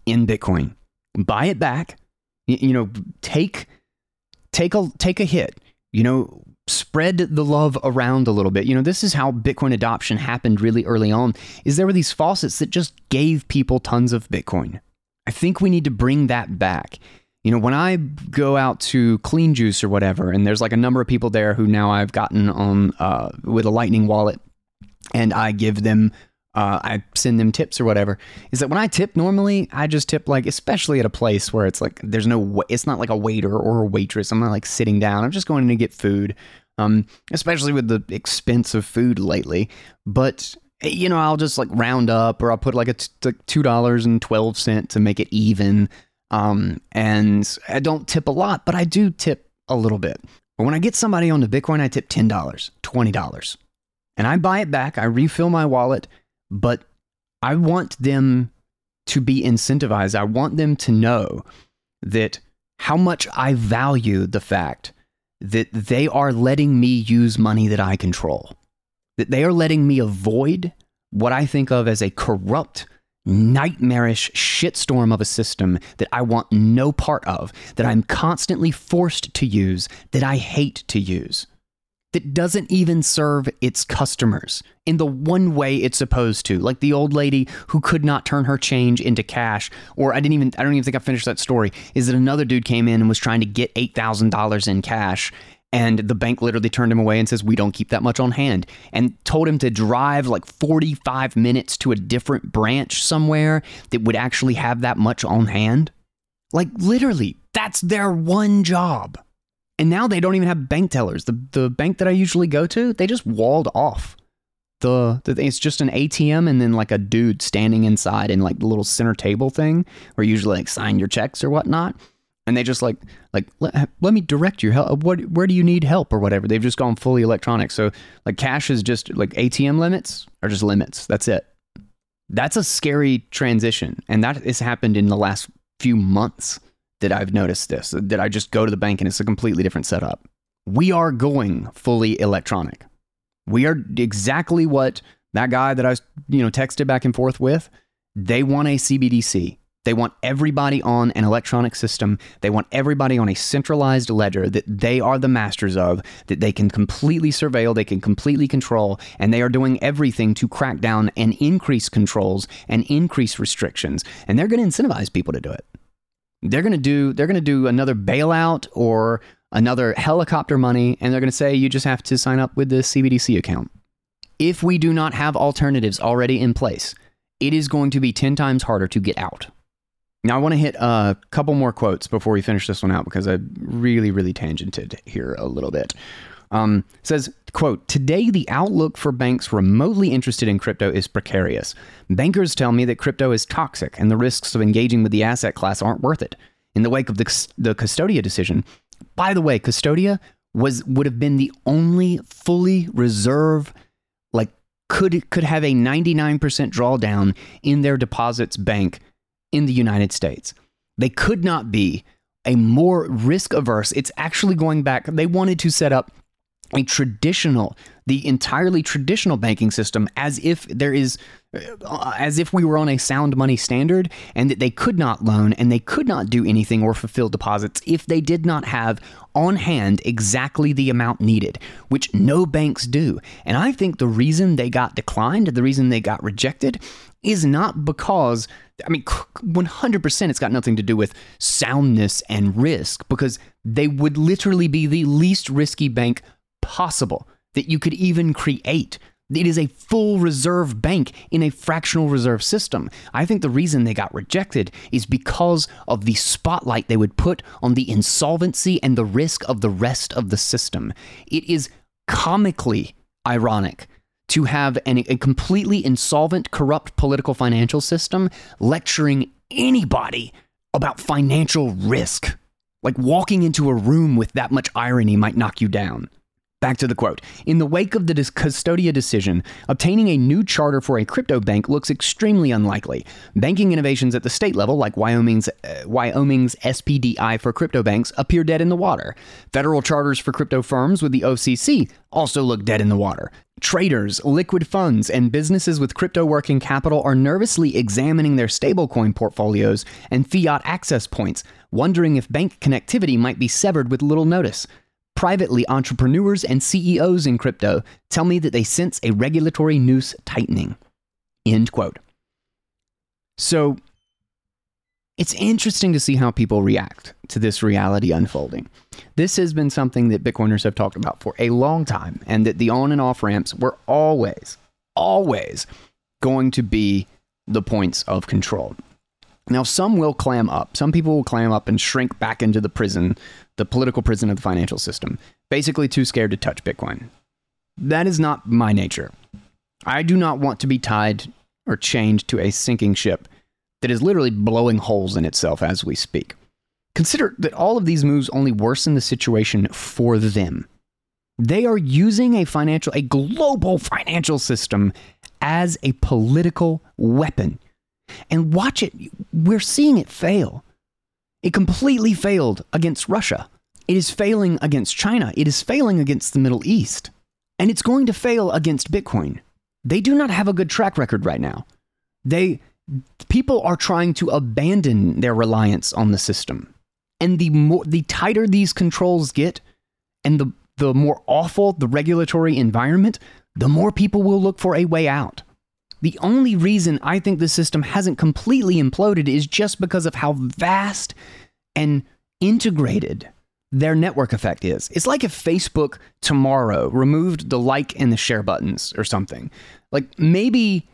in Bitcoin. Buy it back. You, know, take take a take a hit. You know, spread the love around a little bit. You know, this is how Bitcoin adoption happened really early on. Is there were these faucets that just gave people tons of Bitcoin. I think we need to bring that back. You know, when I go out to Clean Juice or whatever, and there's like a number of people there who now I've gotten on uh, with a Lightning wallet, and I give them uh, I send them tips or whatever, is that when I tip normally, I just tip like, especially at a place where it's like, there's no, it's not like a waiter or a waitress. I'm not like sitting down. I'm just going in to get food, um, especially with the expense of food lately. But, you know, I'll just like round up or I'll put like a t- $2.12 to make it even. Um, and I don't tip a lot, but I do tip a little bit. But when I get somebody on the Bitcoin, I tip $10, $20. And I buy it back, I refill my wallet, but I want them to be incentivized. I want them to know that how much I value the fact that they are letting me use money that I control, that they are letting me avoid what I think of as a corrupt, nightmarish shitstorm of a system that I want no part of, that I'm constantly forced to use, that I hate to use that doesn't even serve its customers in the one way it's supposed to. Like the old lady who could not turn her change into cash, or I didn't even I don't even think I finished that story. Is that another dude came in and was trying to get eight thousand dollars in cash. And the bank literally turned him away and says, We don't keep that much on hand. And told him to drive like 45 minutes to a different branch somewhere that would actually have that much on hand. Like, literally, that's their one job. And now they don't even have bank tellers. The the bank that I usually go to, they just walled off. The, the it's just an ATM and then like a dude standing inside in like the little center table thing where you usually like sign your checks or whatnot. And they just like like let, let me direct you. Help. What where do you need help or whatever? They've just gone fully electronic. So like cash is just like ATM limits are just limits. That's it. That's a scary transition, and that has happened in the last few months that I've noticed this, that I just go to the bank and it's a completely different setup. We are going fully electronic. We are exactly what that guy that I was, you know, texted back and forth with, they want a CBDC. They want everybody on an electronic system. They want everybody on a centralized ledger that they are the masters of, that they can completely surveil, they can completely control, and they are doing everything to crack down and increase controls and increase restrictions. And they're going to incentivize people to do it they're going to do they're going to do another bailout or another helicopter money and they're going to say you just have to sign up with the CBDC account. If we do not have alternatives already in place, it is going to be 10 times harder to get out. Now I want to hit a couple more quotes before we finish this one out because I really really tangented here a little bit. Um, says, quote, Today the outlook for banks remotely interested in crypto is precarious. Bankers tell me that crypto is toxic and the risks of engaging with the asset class aren't worth it. In the wake of the, the Custodia decision, by the way, Custodia was would have been the only fully reserve, like could could have a 99% drawdown in their deposits bank in the United States. They could not be a more risk averse. It's actually going back. They wanted to set up a traditional, the entirely traditional banking system as if there is, uh, as if we were on a sound money standard and that they could not loan and they could not do anything or fulfill deposits if they did not have on hand exactly the amount needed, which no banks do. And I think the reason they got declined, the reason they got rejected, is not because, I mean, 100% it's got nothing to do with soundness and risk, because they would literally be the least risky bank possible that you could even create. It is a full reserve bank in a fractional reserve system. I think the reason they got rejected is because of the spotlight they would put on the insolvency and the risk of the rest of the system. It is comically ironic to have an, a completely insolvent, corrupt political financial system lecturing anybody about financial risk. Like walking into a room with that much irony might knock you down. Back to the quote. In the wake of the Custodia decision, obtaining a new charter for a crypto bank looks extremely unlikely. Banking innovations at the state level, like Wyoming's, uh, Wyoming's SPDI for crypto banks, appear dead in the water. Federal charters for crypto firms with the OCC also look dead in the water. Traders, liquid funds, and businesses with crypto working capital are nervously examining their stablecoin portfolios and fiat access points, wondering if bank connectivity might be severed with little notice. Privately, entrepreneurs and CEOs in crypto tell me that they sense a regulatory noose tightening. End quote. So it's interesting to see how people react to this reality unfolding. This has been something that Bitcoiners have talked about for a long time, and that the on and off ramps were always, always going to be the points of control. Now, some will clam up. Some people will clam up and shrink back into the prison, the political prison of the financial system, basically too scared to touch Bitcoin. That is not my nature. I do not want to be tied or chained to a sinking ship that is literally blowing holes in itself as we speak. Consider that all of these moves only worsen the situation for them. They are using a financial, a global financial system as a political weapon and watch it. We're seeing it fail. It completely failed against Russia. It is failing against China. It is failing against the Middle East. And it's going to fail against Bitcoin. They do not have a good track record right now. They people are trying to abandon their reliance on the system. And the more the tighter these controls get and the the more awful the regulatory environment, the more people will look for a way out. The only reason I think the system hasn't completely imploded is just because of how vast and integrated their network effect is. It's like if Facebook tomorrow removed the like and the share buttons or something. Like maybe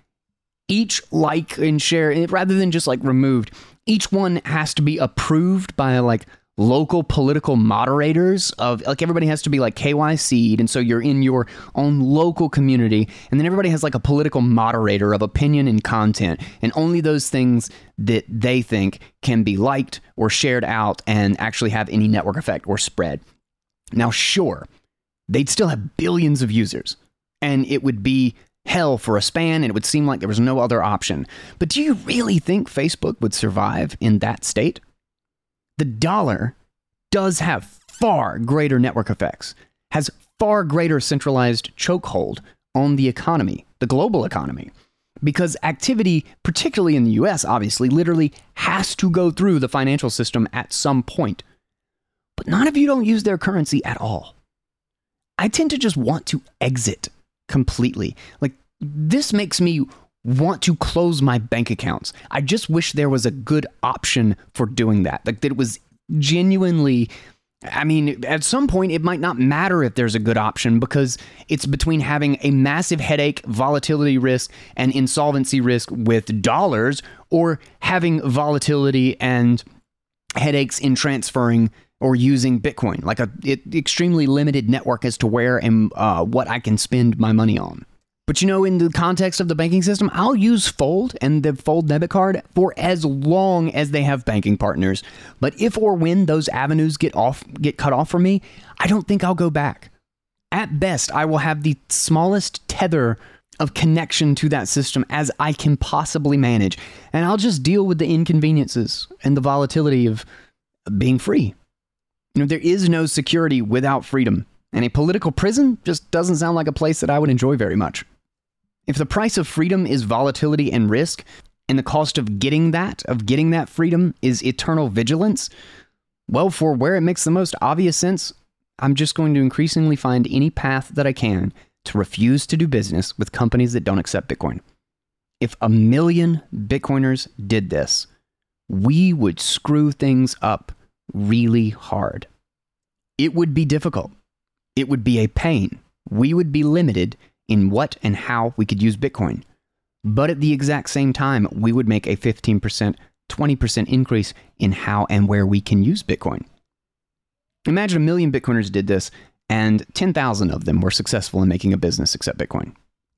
each like and share, rather than just like removed, each one has to be approved by like local political moderators of like everybody has to be like KYC'd and so you're in your own local community and then everybody has like a political moderator of opinion and content and only those things that they think can be liked or shared out and actually have any network effect or spread. Now sure, they'd still have billions of users and it would be hell for a span and it would seem like there was no other option. But do you really think Facebook would survive in that state? The dollar does have far greater network effects, has far greater centralized chokehold on the economy, the global economy. Because activity, particularly in the US, obviously, literally has to go through the financial system at some point. But none of you don't use their currency at all. I tend to just want to exit completely. Like, this makes me want to close my bank accounts. I just wish there was a good option for doing that. Like that it was genuinely I mean, at some point, it might not matter if there's a good option because it's between having a massive headache, volatility risk, and insolvency risk with dollars, or having volatility and headaches in transferring or using Bitcoin, like a it, extremely limited network as to where and uh, what I can spend my money on. But you know, in the context of the banking system, I'll use Fold and the Fold debit card for as long as they have banking partners. But if or when those avenues get off get cut off for me, I don't think I'll go back. At best, I will have the smallest tether of connection to that system as I can possibly manage, and I'll just deal with the inconveniences and the volatility of being free. You know, there is no security without freedom. And a political prison just doesn't sound like a place that I would enjoy very much. If the price of freedom is volatility and risk, and the cost of getting that, of getting that freedom, is eternal vigilance, well, for where it makes the most obvious sense, I'm just going to increasingly find any path that I can to refuse to do business with companies that don't accept Bitcoin. If a million Bitcoiners did this, we would screw things up really hard. It would be difficult. It would be a pain. We would be limited in what and how we could use Bitcoin. But at the exact same time, we would make a 15%, 20% increase in how and where we can use Bitcoin. Imagine a million Bitcoiners did this and 10,000 of them were successful in making a business accept Bitcoin.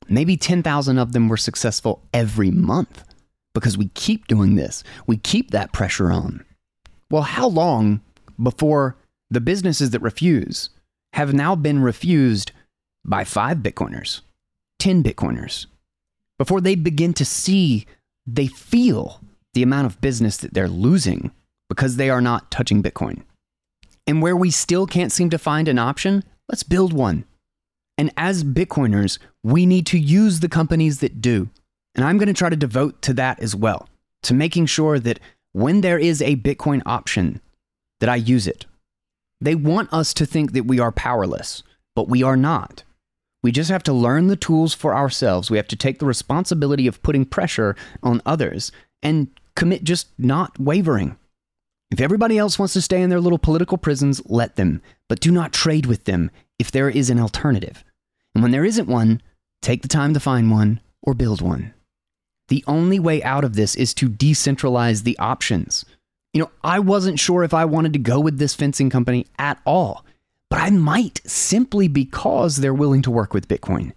Maybe 10,000 of them were successful every month because we keep doing this. We keep that pressure on. Well, how long before the businesses that refuse have now been refused by five Bitcoiners, 10 Bitcoiners, before they begin to see, they feel the amount of business that they're losing because they are not touching Bitcoin. And where we still can't seem to find an option, let's build one. And as Bitcoiners, we need to use the companies that do. And I'm going to try to devote to that as well, to making sure that when there is a Bitcoin option, that I use it. They want us to think that we are powerless, but we are not. We just have to learn the tools for ourselves. We have to take the responsibility of putting pressure on others and commit just not wavering. If everybody else wants to stay in their little political prisons, let them, but do not trade with them if there is an alternative. And when there isn't one, take the time to find one or build one. The only way out of this is to decentralize the options. You know, I wasn't sure if I wanted to go with this fencing company at all, but I might simply because they're willing to work with Bitcoin.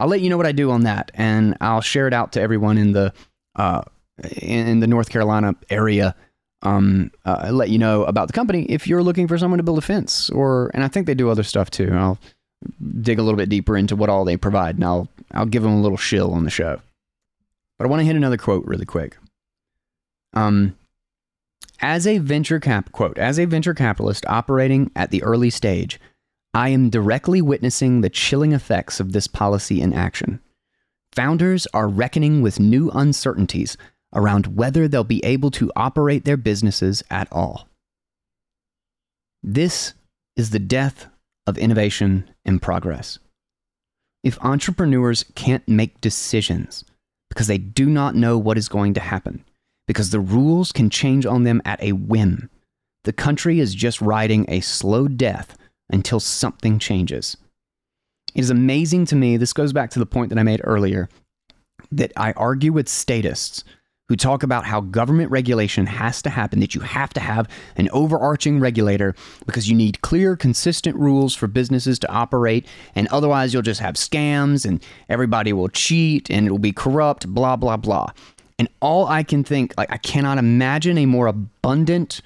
I'll let you know what I do on that, and I'll share it out to everyone in the uh, in the North Carolina area. Um, uh, let you know about the company if you're looking for someone to build a fence, or and I think they do other stuff too. I'll dig a little bit deeper into what all they provide, and I'll I'll give them a little shill on the show. But I want to hit another quote really quick. Um, as a venture cap quote, as a venture capitalist operating at the early stage, I am directly witnessing the chilling effects of this policy in action. Founders are reckoning with new uncertainties around whether they'll be able to operate their businesses at all. This is the death of innovation and progress. If entrepreneurs can't make decisions because they do not know what is going to happen, because the rules can change on them at a whim, the country is just riding a slow death until something changes. It is amazing to me, this goes back to the point that I made earlier, that I argue with statists who talk about how government regulation has to happen, that you have to have an overarching regulator because you need clear, consistent rules for businesses to operate, and otherwise you'll just have scams and everybody will cheat and it will be corrupt, blah, blah, blah. And all I can think, like, I cannot imagine a more abundant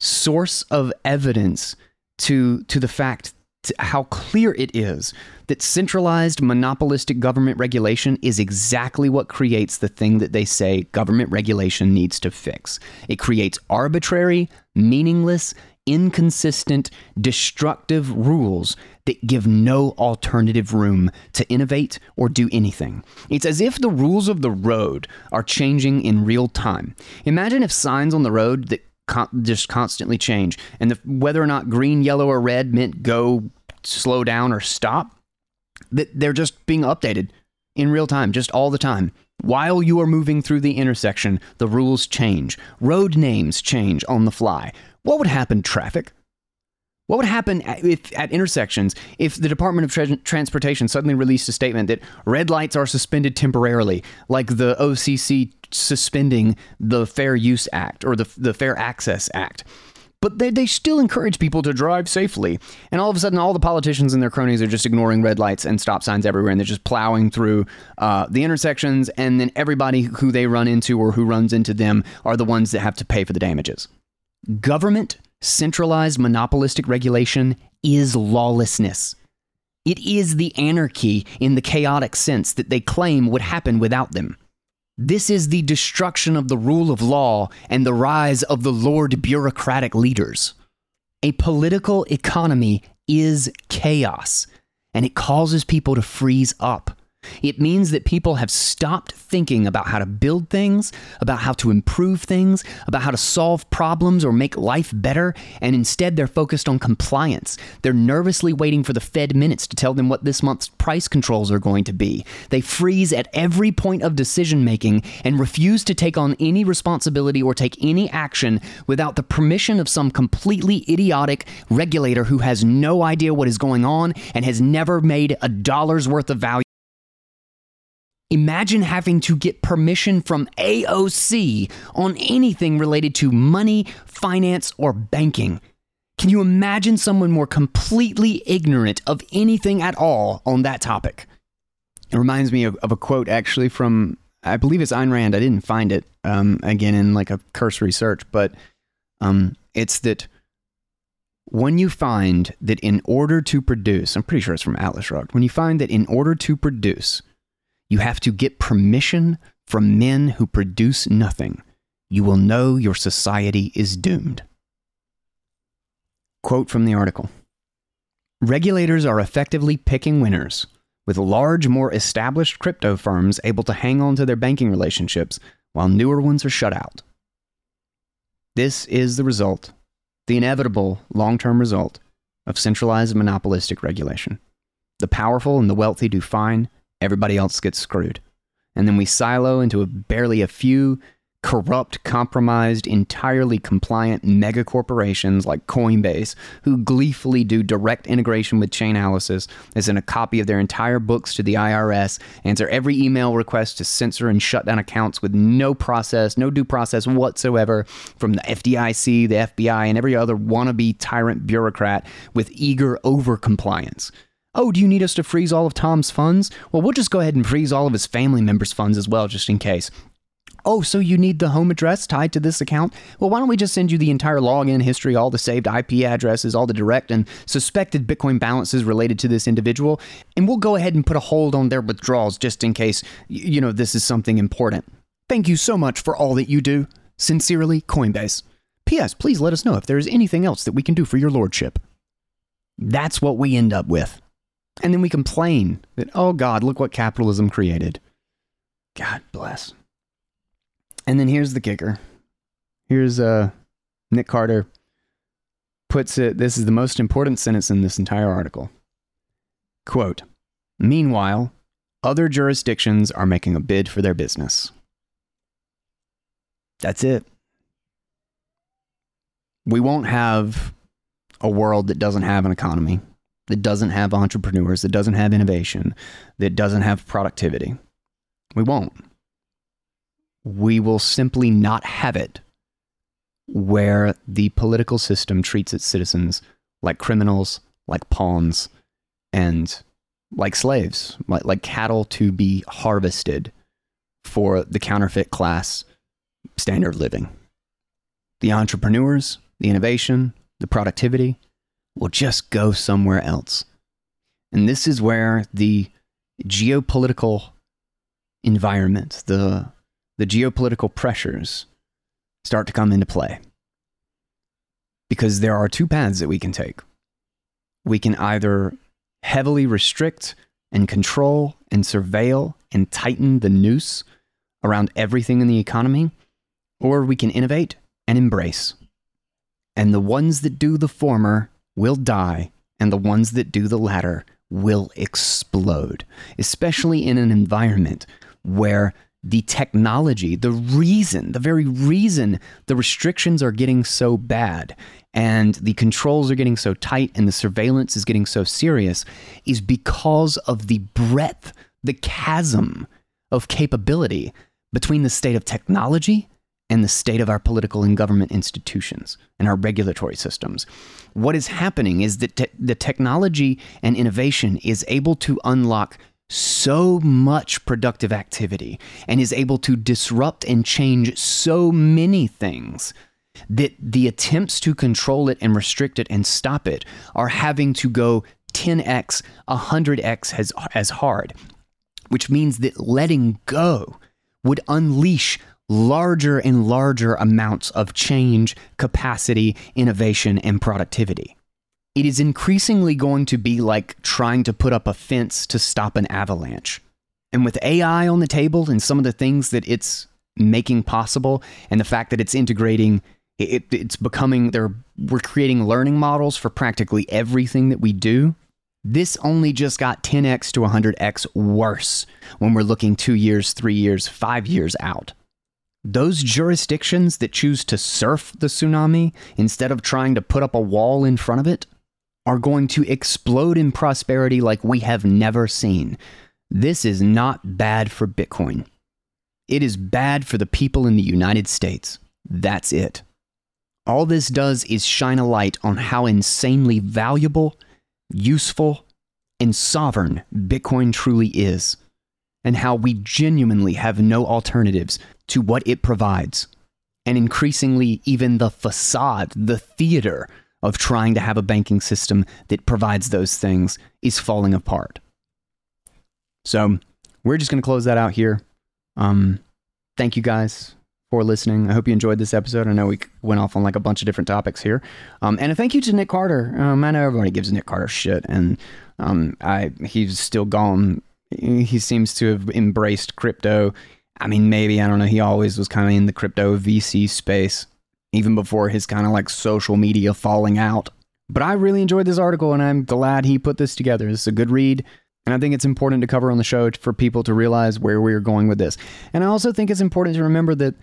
source of evidence to, to the fact how clear it is that centralized monopolistic government regulation is exactly what creates the thing that they say government regulation needs to fix. It creates arbitrary, meaningless, inconsistent, destructive rules that give no alternative room to innovate or do anything. It's as if the rules of the road are changing in real time. Imagine if signs on the road that con- just constantly change and the, whether or not green, yellow, or red meant go, slow down, or stop that they're just being updated in real time, just all the time. While you are moving through the intersection, the rules change. Road names change on the fly. What would happen, traffic? What would happen if at intersections if the Department of Tra- Transportation suddenly released a statement that red lights are suspended temporarily, like the OCC suspending the Fair Use Act or the, the Fair Access Act? but they, they still encourage people to drive safely. And all of a sudden, all the politicians and their cronies are just ignoring red lights and stop signs everywhere, and they're just plowing through uh, the intersections. And then everybody who they run into or who runs into them are the ones that have to pay for the damages. Government centralized monopolistic regulation is lawlessness. It is the anarchy in the chaotic sense that they claim would happen without them. This is the destruction of the rule of law and the rise of the Lord bureaucratic leaders. A political economy is chaos, and it causes people to freeze up. It means that people have stopped thinking about how to build things, about how to improve things, about how to solve problems or make life better, and instead they're focused on compliance. They're nervously waiting for the Fed minutes to tell them what this month's price controls are going to be. They freeze at every point of decision making and refuse to take on any responsibility or take any action without the permission of some completely idiotic regulator who has no idea what is going on and has never made a dollar's worth of value Imagine having to get permission from AOC on anything related to money, finance, or banking. Can you imagine someone more completely ignorant of anything at all on that topic? It reminds me of, of a quote actually from, I believe it's Ayn Rand. I didn't find it um, again in like a cursory search, but um, it's that when you find that in order to produce, I'm pretty sure it's from Atlas Shrugged, when you find that in order to produce, you have to get permission from men who produce nothing. You will know your society is doomed. Quote from the article Regulators are effectively picking winners, with large, more established crypto firms able to hang on to their banking relationships while newer ones are shut out. This is the result, the inevitable long term result, of centralized monopolistic regulation. The powerful and the wealthy do fine, everybody else gets screwed. And then we silo into a, barely a few corrupt, compromised, entirely compliant mega corporations like Coinbase, who gleefully do direct integration with Chainalysis, as in a copy of their entire books to the IRS, answer every email request to censor and shut down accounts with no process, no due process whatsoever from the FDIC, the FBI, and every other wannabe tyrant bureaucrat with eager over compliance. Oh, do you need us to freeze all of Tom's funds? Well, we'll just go ahead and freeze all of his family members' funds as well, just in case. Oh, so you need the home address tied to this account? Well, why don't we just send you the entire login history, all the saved IP addresses, all the direct and suspected Bitcoin balances related to this individual, and we'll go ahead and put a hold on their withdrawals just in case, you know, this is something important. Thank you so much for all that you do. Sincerely, Coinbase. P.S. Please let us know if there is anything else that we can do for your lordship. That's what we end up with. And then we complain that, oh God, look what capitalism created. God bless. And then here's the kicker. Here's uh, Nic Carter puts it this is the most important sentence in this entire article. Quote Meanwhile, other jurisdictions are making a bid for their business. That's it. We won't have a world that doesn't have an economy that doesn't have entrepreneurs, that doesn't have innovation, that doesn't have productivity. We won't. We will simply not have it where the political system treats its citizens like criminals, like pawns, and like slaves, like, like cattle to be harvested for the counterfeit class standard living. The entrepreneurs, the innovation, the productivity, will just go somewhere else. And this is where the geopolitical environment, the, the geopolitical pressures start to come into play. Because there are two paths that we can take. We can either heavily restrict and control and surveil and tighten the noose around everything in the economy, or we can innovate and embrace. And the ones that do the former will die, and the ones that do the latter will explode, especially in an environment where the technology, the reason, the very reason the restrictions are getting so bad and the controls are getting so tight and the surveillance is getting so serious is because of the breadth, the chasm of capability between the state of technology and the state of our political and government institutions and our regulatory systems. What is happening is that te- the technology and innovation is able to unlock so much productive activity and is able to disrupt and change so many things that the attempts to control it and restrict it and stop it are having to go 10x, 100x as, as hard, which means that letting go would unleash larger and larger amounts of change, capacity, innovation, and productivity. it is increasingly going to be like trying to put up a fence to stop an avalanche. And with AI on the table and some of the things that it's making possible, and the fact that it's integrating, it, it's becoming. We're creating learning models for practically everything that we do. This only just got 10x to 100x worse when we're looking two years, three years, five years out. Those jurisdictions that choose to surf the tsunami instead of trying to put up a wall in front of it are going to explode in prosperity like we have never seen. This is not bad for Bitcoin. It is bad for the people in the United States. That's it. All this does is shine a light on how insanely valuable, useful, and sovereign Bitcoin truly is, and how we genuinely have no alternatives to what it provides. And increasingly, even the facade, the theater of trying to have a banking system that provides those things is falling apart. So, we're just going to close that out here. Um, thank you guys for listening. I hope you enjoyed this episode. I know we went off on like a bunch of different topics here. Um, and a thank you to Nic Carter. Um, I know everybody gives Nic Carter shit, and um, I he's still gone. He seems to have embraced crypto. I mean, maybe I don't know. He always was kind of in the crypto VC space even before his kind of like social media falling out. But I really enjoyed this article and I'm glad he put this together. It's a good read. And I think it's important to cover on the show for people to realize where we're going with this. And I also think it's important to remember that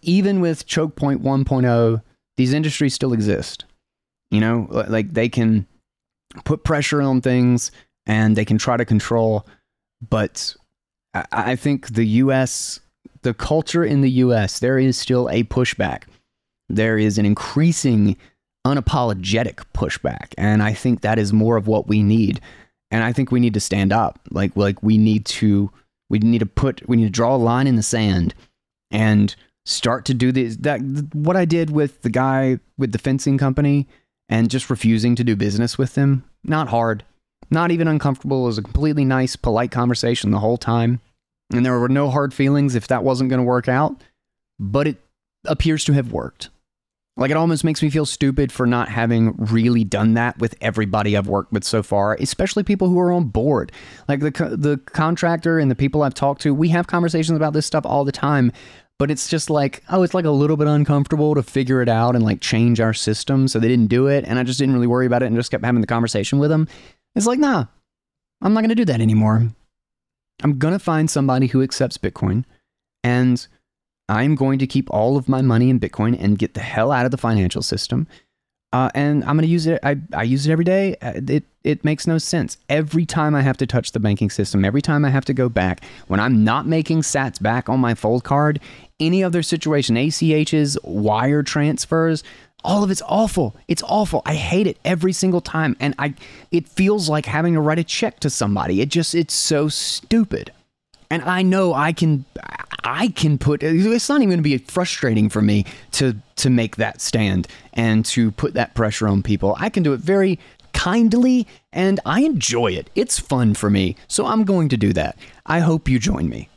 even with choke point 1.0, these industries still exist. You know, like they can put pressure on things and they can try to control. But I think the US, the culture in the US, there is still a pushback. There is an increasing unapologetic pushback and i think that is more of what we need. And i think we need to stand up. Like like we need to we need to put we need to draw a line in the sand and start to do this that what i did with the guy with the fencing company and just refusing to do business with them not hard not even uncomfortable it was a completely nice polite conversation the whole time and there were no hard feelings if that wasn't going to work out but it appears to have worked like it almost makes me feel stupid for not having really done that with everybody I've worked with so far, especially people who are on board. Like the the contractor and the people I've talked to, we have conversations about this stuff all the time, but it's just like, oh, it's like a little bit uncomfortable to figure it out and like change our system, so they didn't do it, and I just didn't really worry about it and just kept having the conversation with them. It's like, nah, I'm not going to do that anymore. I'm going to find somebody who accepts Bitcoin and I'm going to keep all of my money in Bitcoin and get the hell out of the financial system. Uh, and I'm going to use it. I, I use it every day. Uh, it, it makes no sense. Every time I have to touch the banking system, every time I have to go back, when I'm not making sats back on my fold card, any other situation, ACHs, wire transfers, all of it's awful. It's awful. I hate it every single time. And I, it feels like having to write a check to somebody. It just, it's so stupid. And I know I can, I can put it's not even going to be frustrating for me to to make that stand and to put that pressure on people. I can do it very kindly and I enjoy it. It's fun for me. So I'm going to do that. I hope you join me.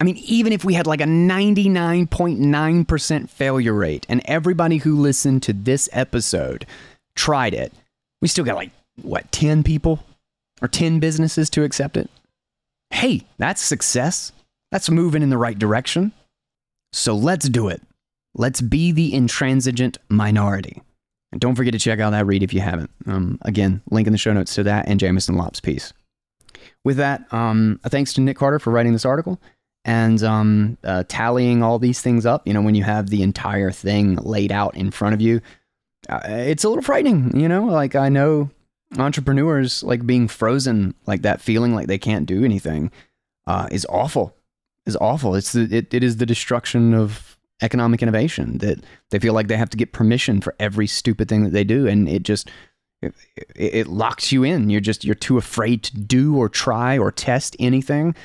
I mean, even if we had like a 99.9% failure rate and everybody who listened to this episode tried it, we still got like, what, 10 people or 10 businesses to accept it? Hey, that's success. That's moving in the right direction. So let's do it. Let's be the intransigent minority. And don't forget to check out that read if you haven't. Um, again, link in the show notes to that and Jameson Lopp's piece. With that, um, thanks to Nic Carter for writing this article and um, uh, tallying all these things up. You know, when you have the entire thing laid out in front of you, uh, it's a little frightening. You know, like I know entrepreneurs like being frozen like that, feeling like they can't do anything, uh, is awful is awful. It's the, it, it is the destruction of economic innovation that they feel like they have to get permission for every stupid thing that they do, and it just it, it, locks you in. You're just you're too afraid to do or try or test anything,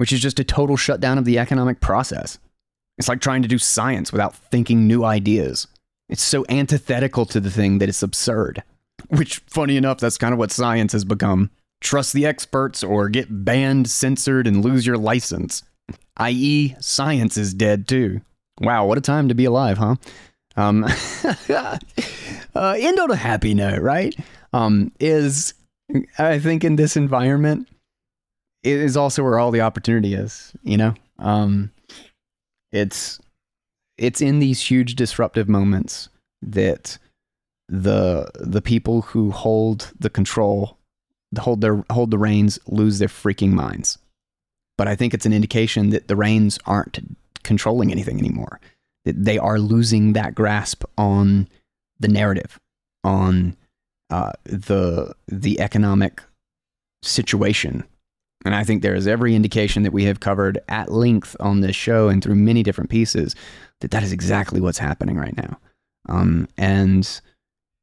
which is just a total shutdown of the economic process. It's like trying to do science without thinking new ideas. It's so antithetical to the thing that it's absurd. [laughs] Which, funny enough, that's kind of what science has become. Trust the experts or get banned, censored, and lose your license i.e., science is dead too. Wow, what a time to be alive, huh? Um, [laughs] uh, end on a happy note, right? Um, is I think in this environment is also where all the opportunity is. You know, um, it's it's in these huge disruptive moments that the the people who hold the control, hold their hold the reins, lose their freaking minds. But I think it's an indication that the reins aren't controlling anything anymore. That they are losing that grasp on the narrative, on uh, the the economic situation. And I think there is every indication that we have covered at length on this show and through many different pieces that that is exactly what's happening right now. Um, and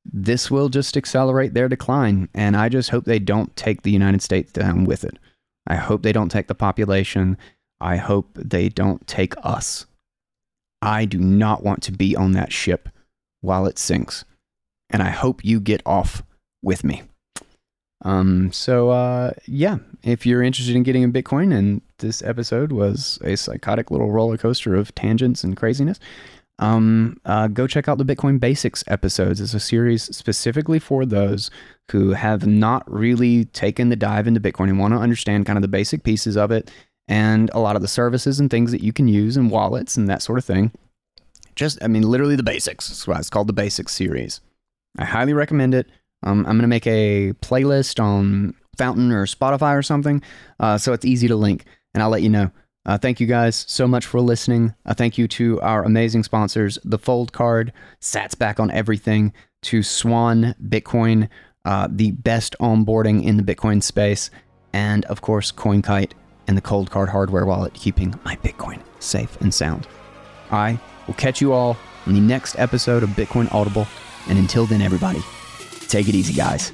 this will just accelerate their decline. And I just hope they don't take the United States down with it. I hope they don't take the population. I hope they don't take us. I do not want to be on that ship while it sinks. And I hope you get off with me. Um, so, uh, yeah, if you're interested in getting in Bitcoin, and this episode was a psychotic little roller coaster of tangents and craziness, um, uh, go check out the Bitcoin Basics episodes. It's a series specifically for those who have not really taken the dive into Bitcoin and want to understand kind of the basic pieces of it and a lot of the services and things that you can use and wallets and that sort of thing. Just, I mean, literally the basics. That's why it's called the Basics series. I highly recommend it. Um, I'm going to make a playlist on Fountain or Spotify or something, uh, so it's easy to link, and I'll let you know. Uh, thank you guys so much for listening. Uh, thank you to our amazing sponsors, the Fold Card, Sats back on everything, to Swan Bitcoin, uh, the best onboarding in the Bitcoin space, and of course, CoinKite and the Coldcard hardware wallet, keeping my Bitcoin safe and sound. I will catch you all in the next episode of Bitcoin Audible, and until then, everybody, take it easy, guys.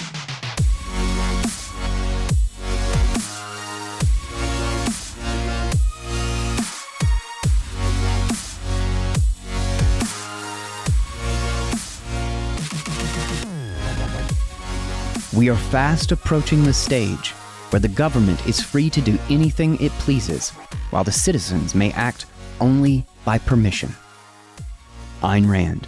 We are fast approaching the stage where the government is free to do anything it pleases, while the citizens may act only by permission. Ayn Rand.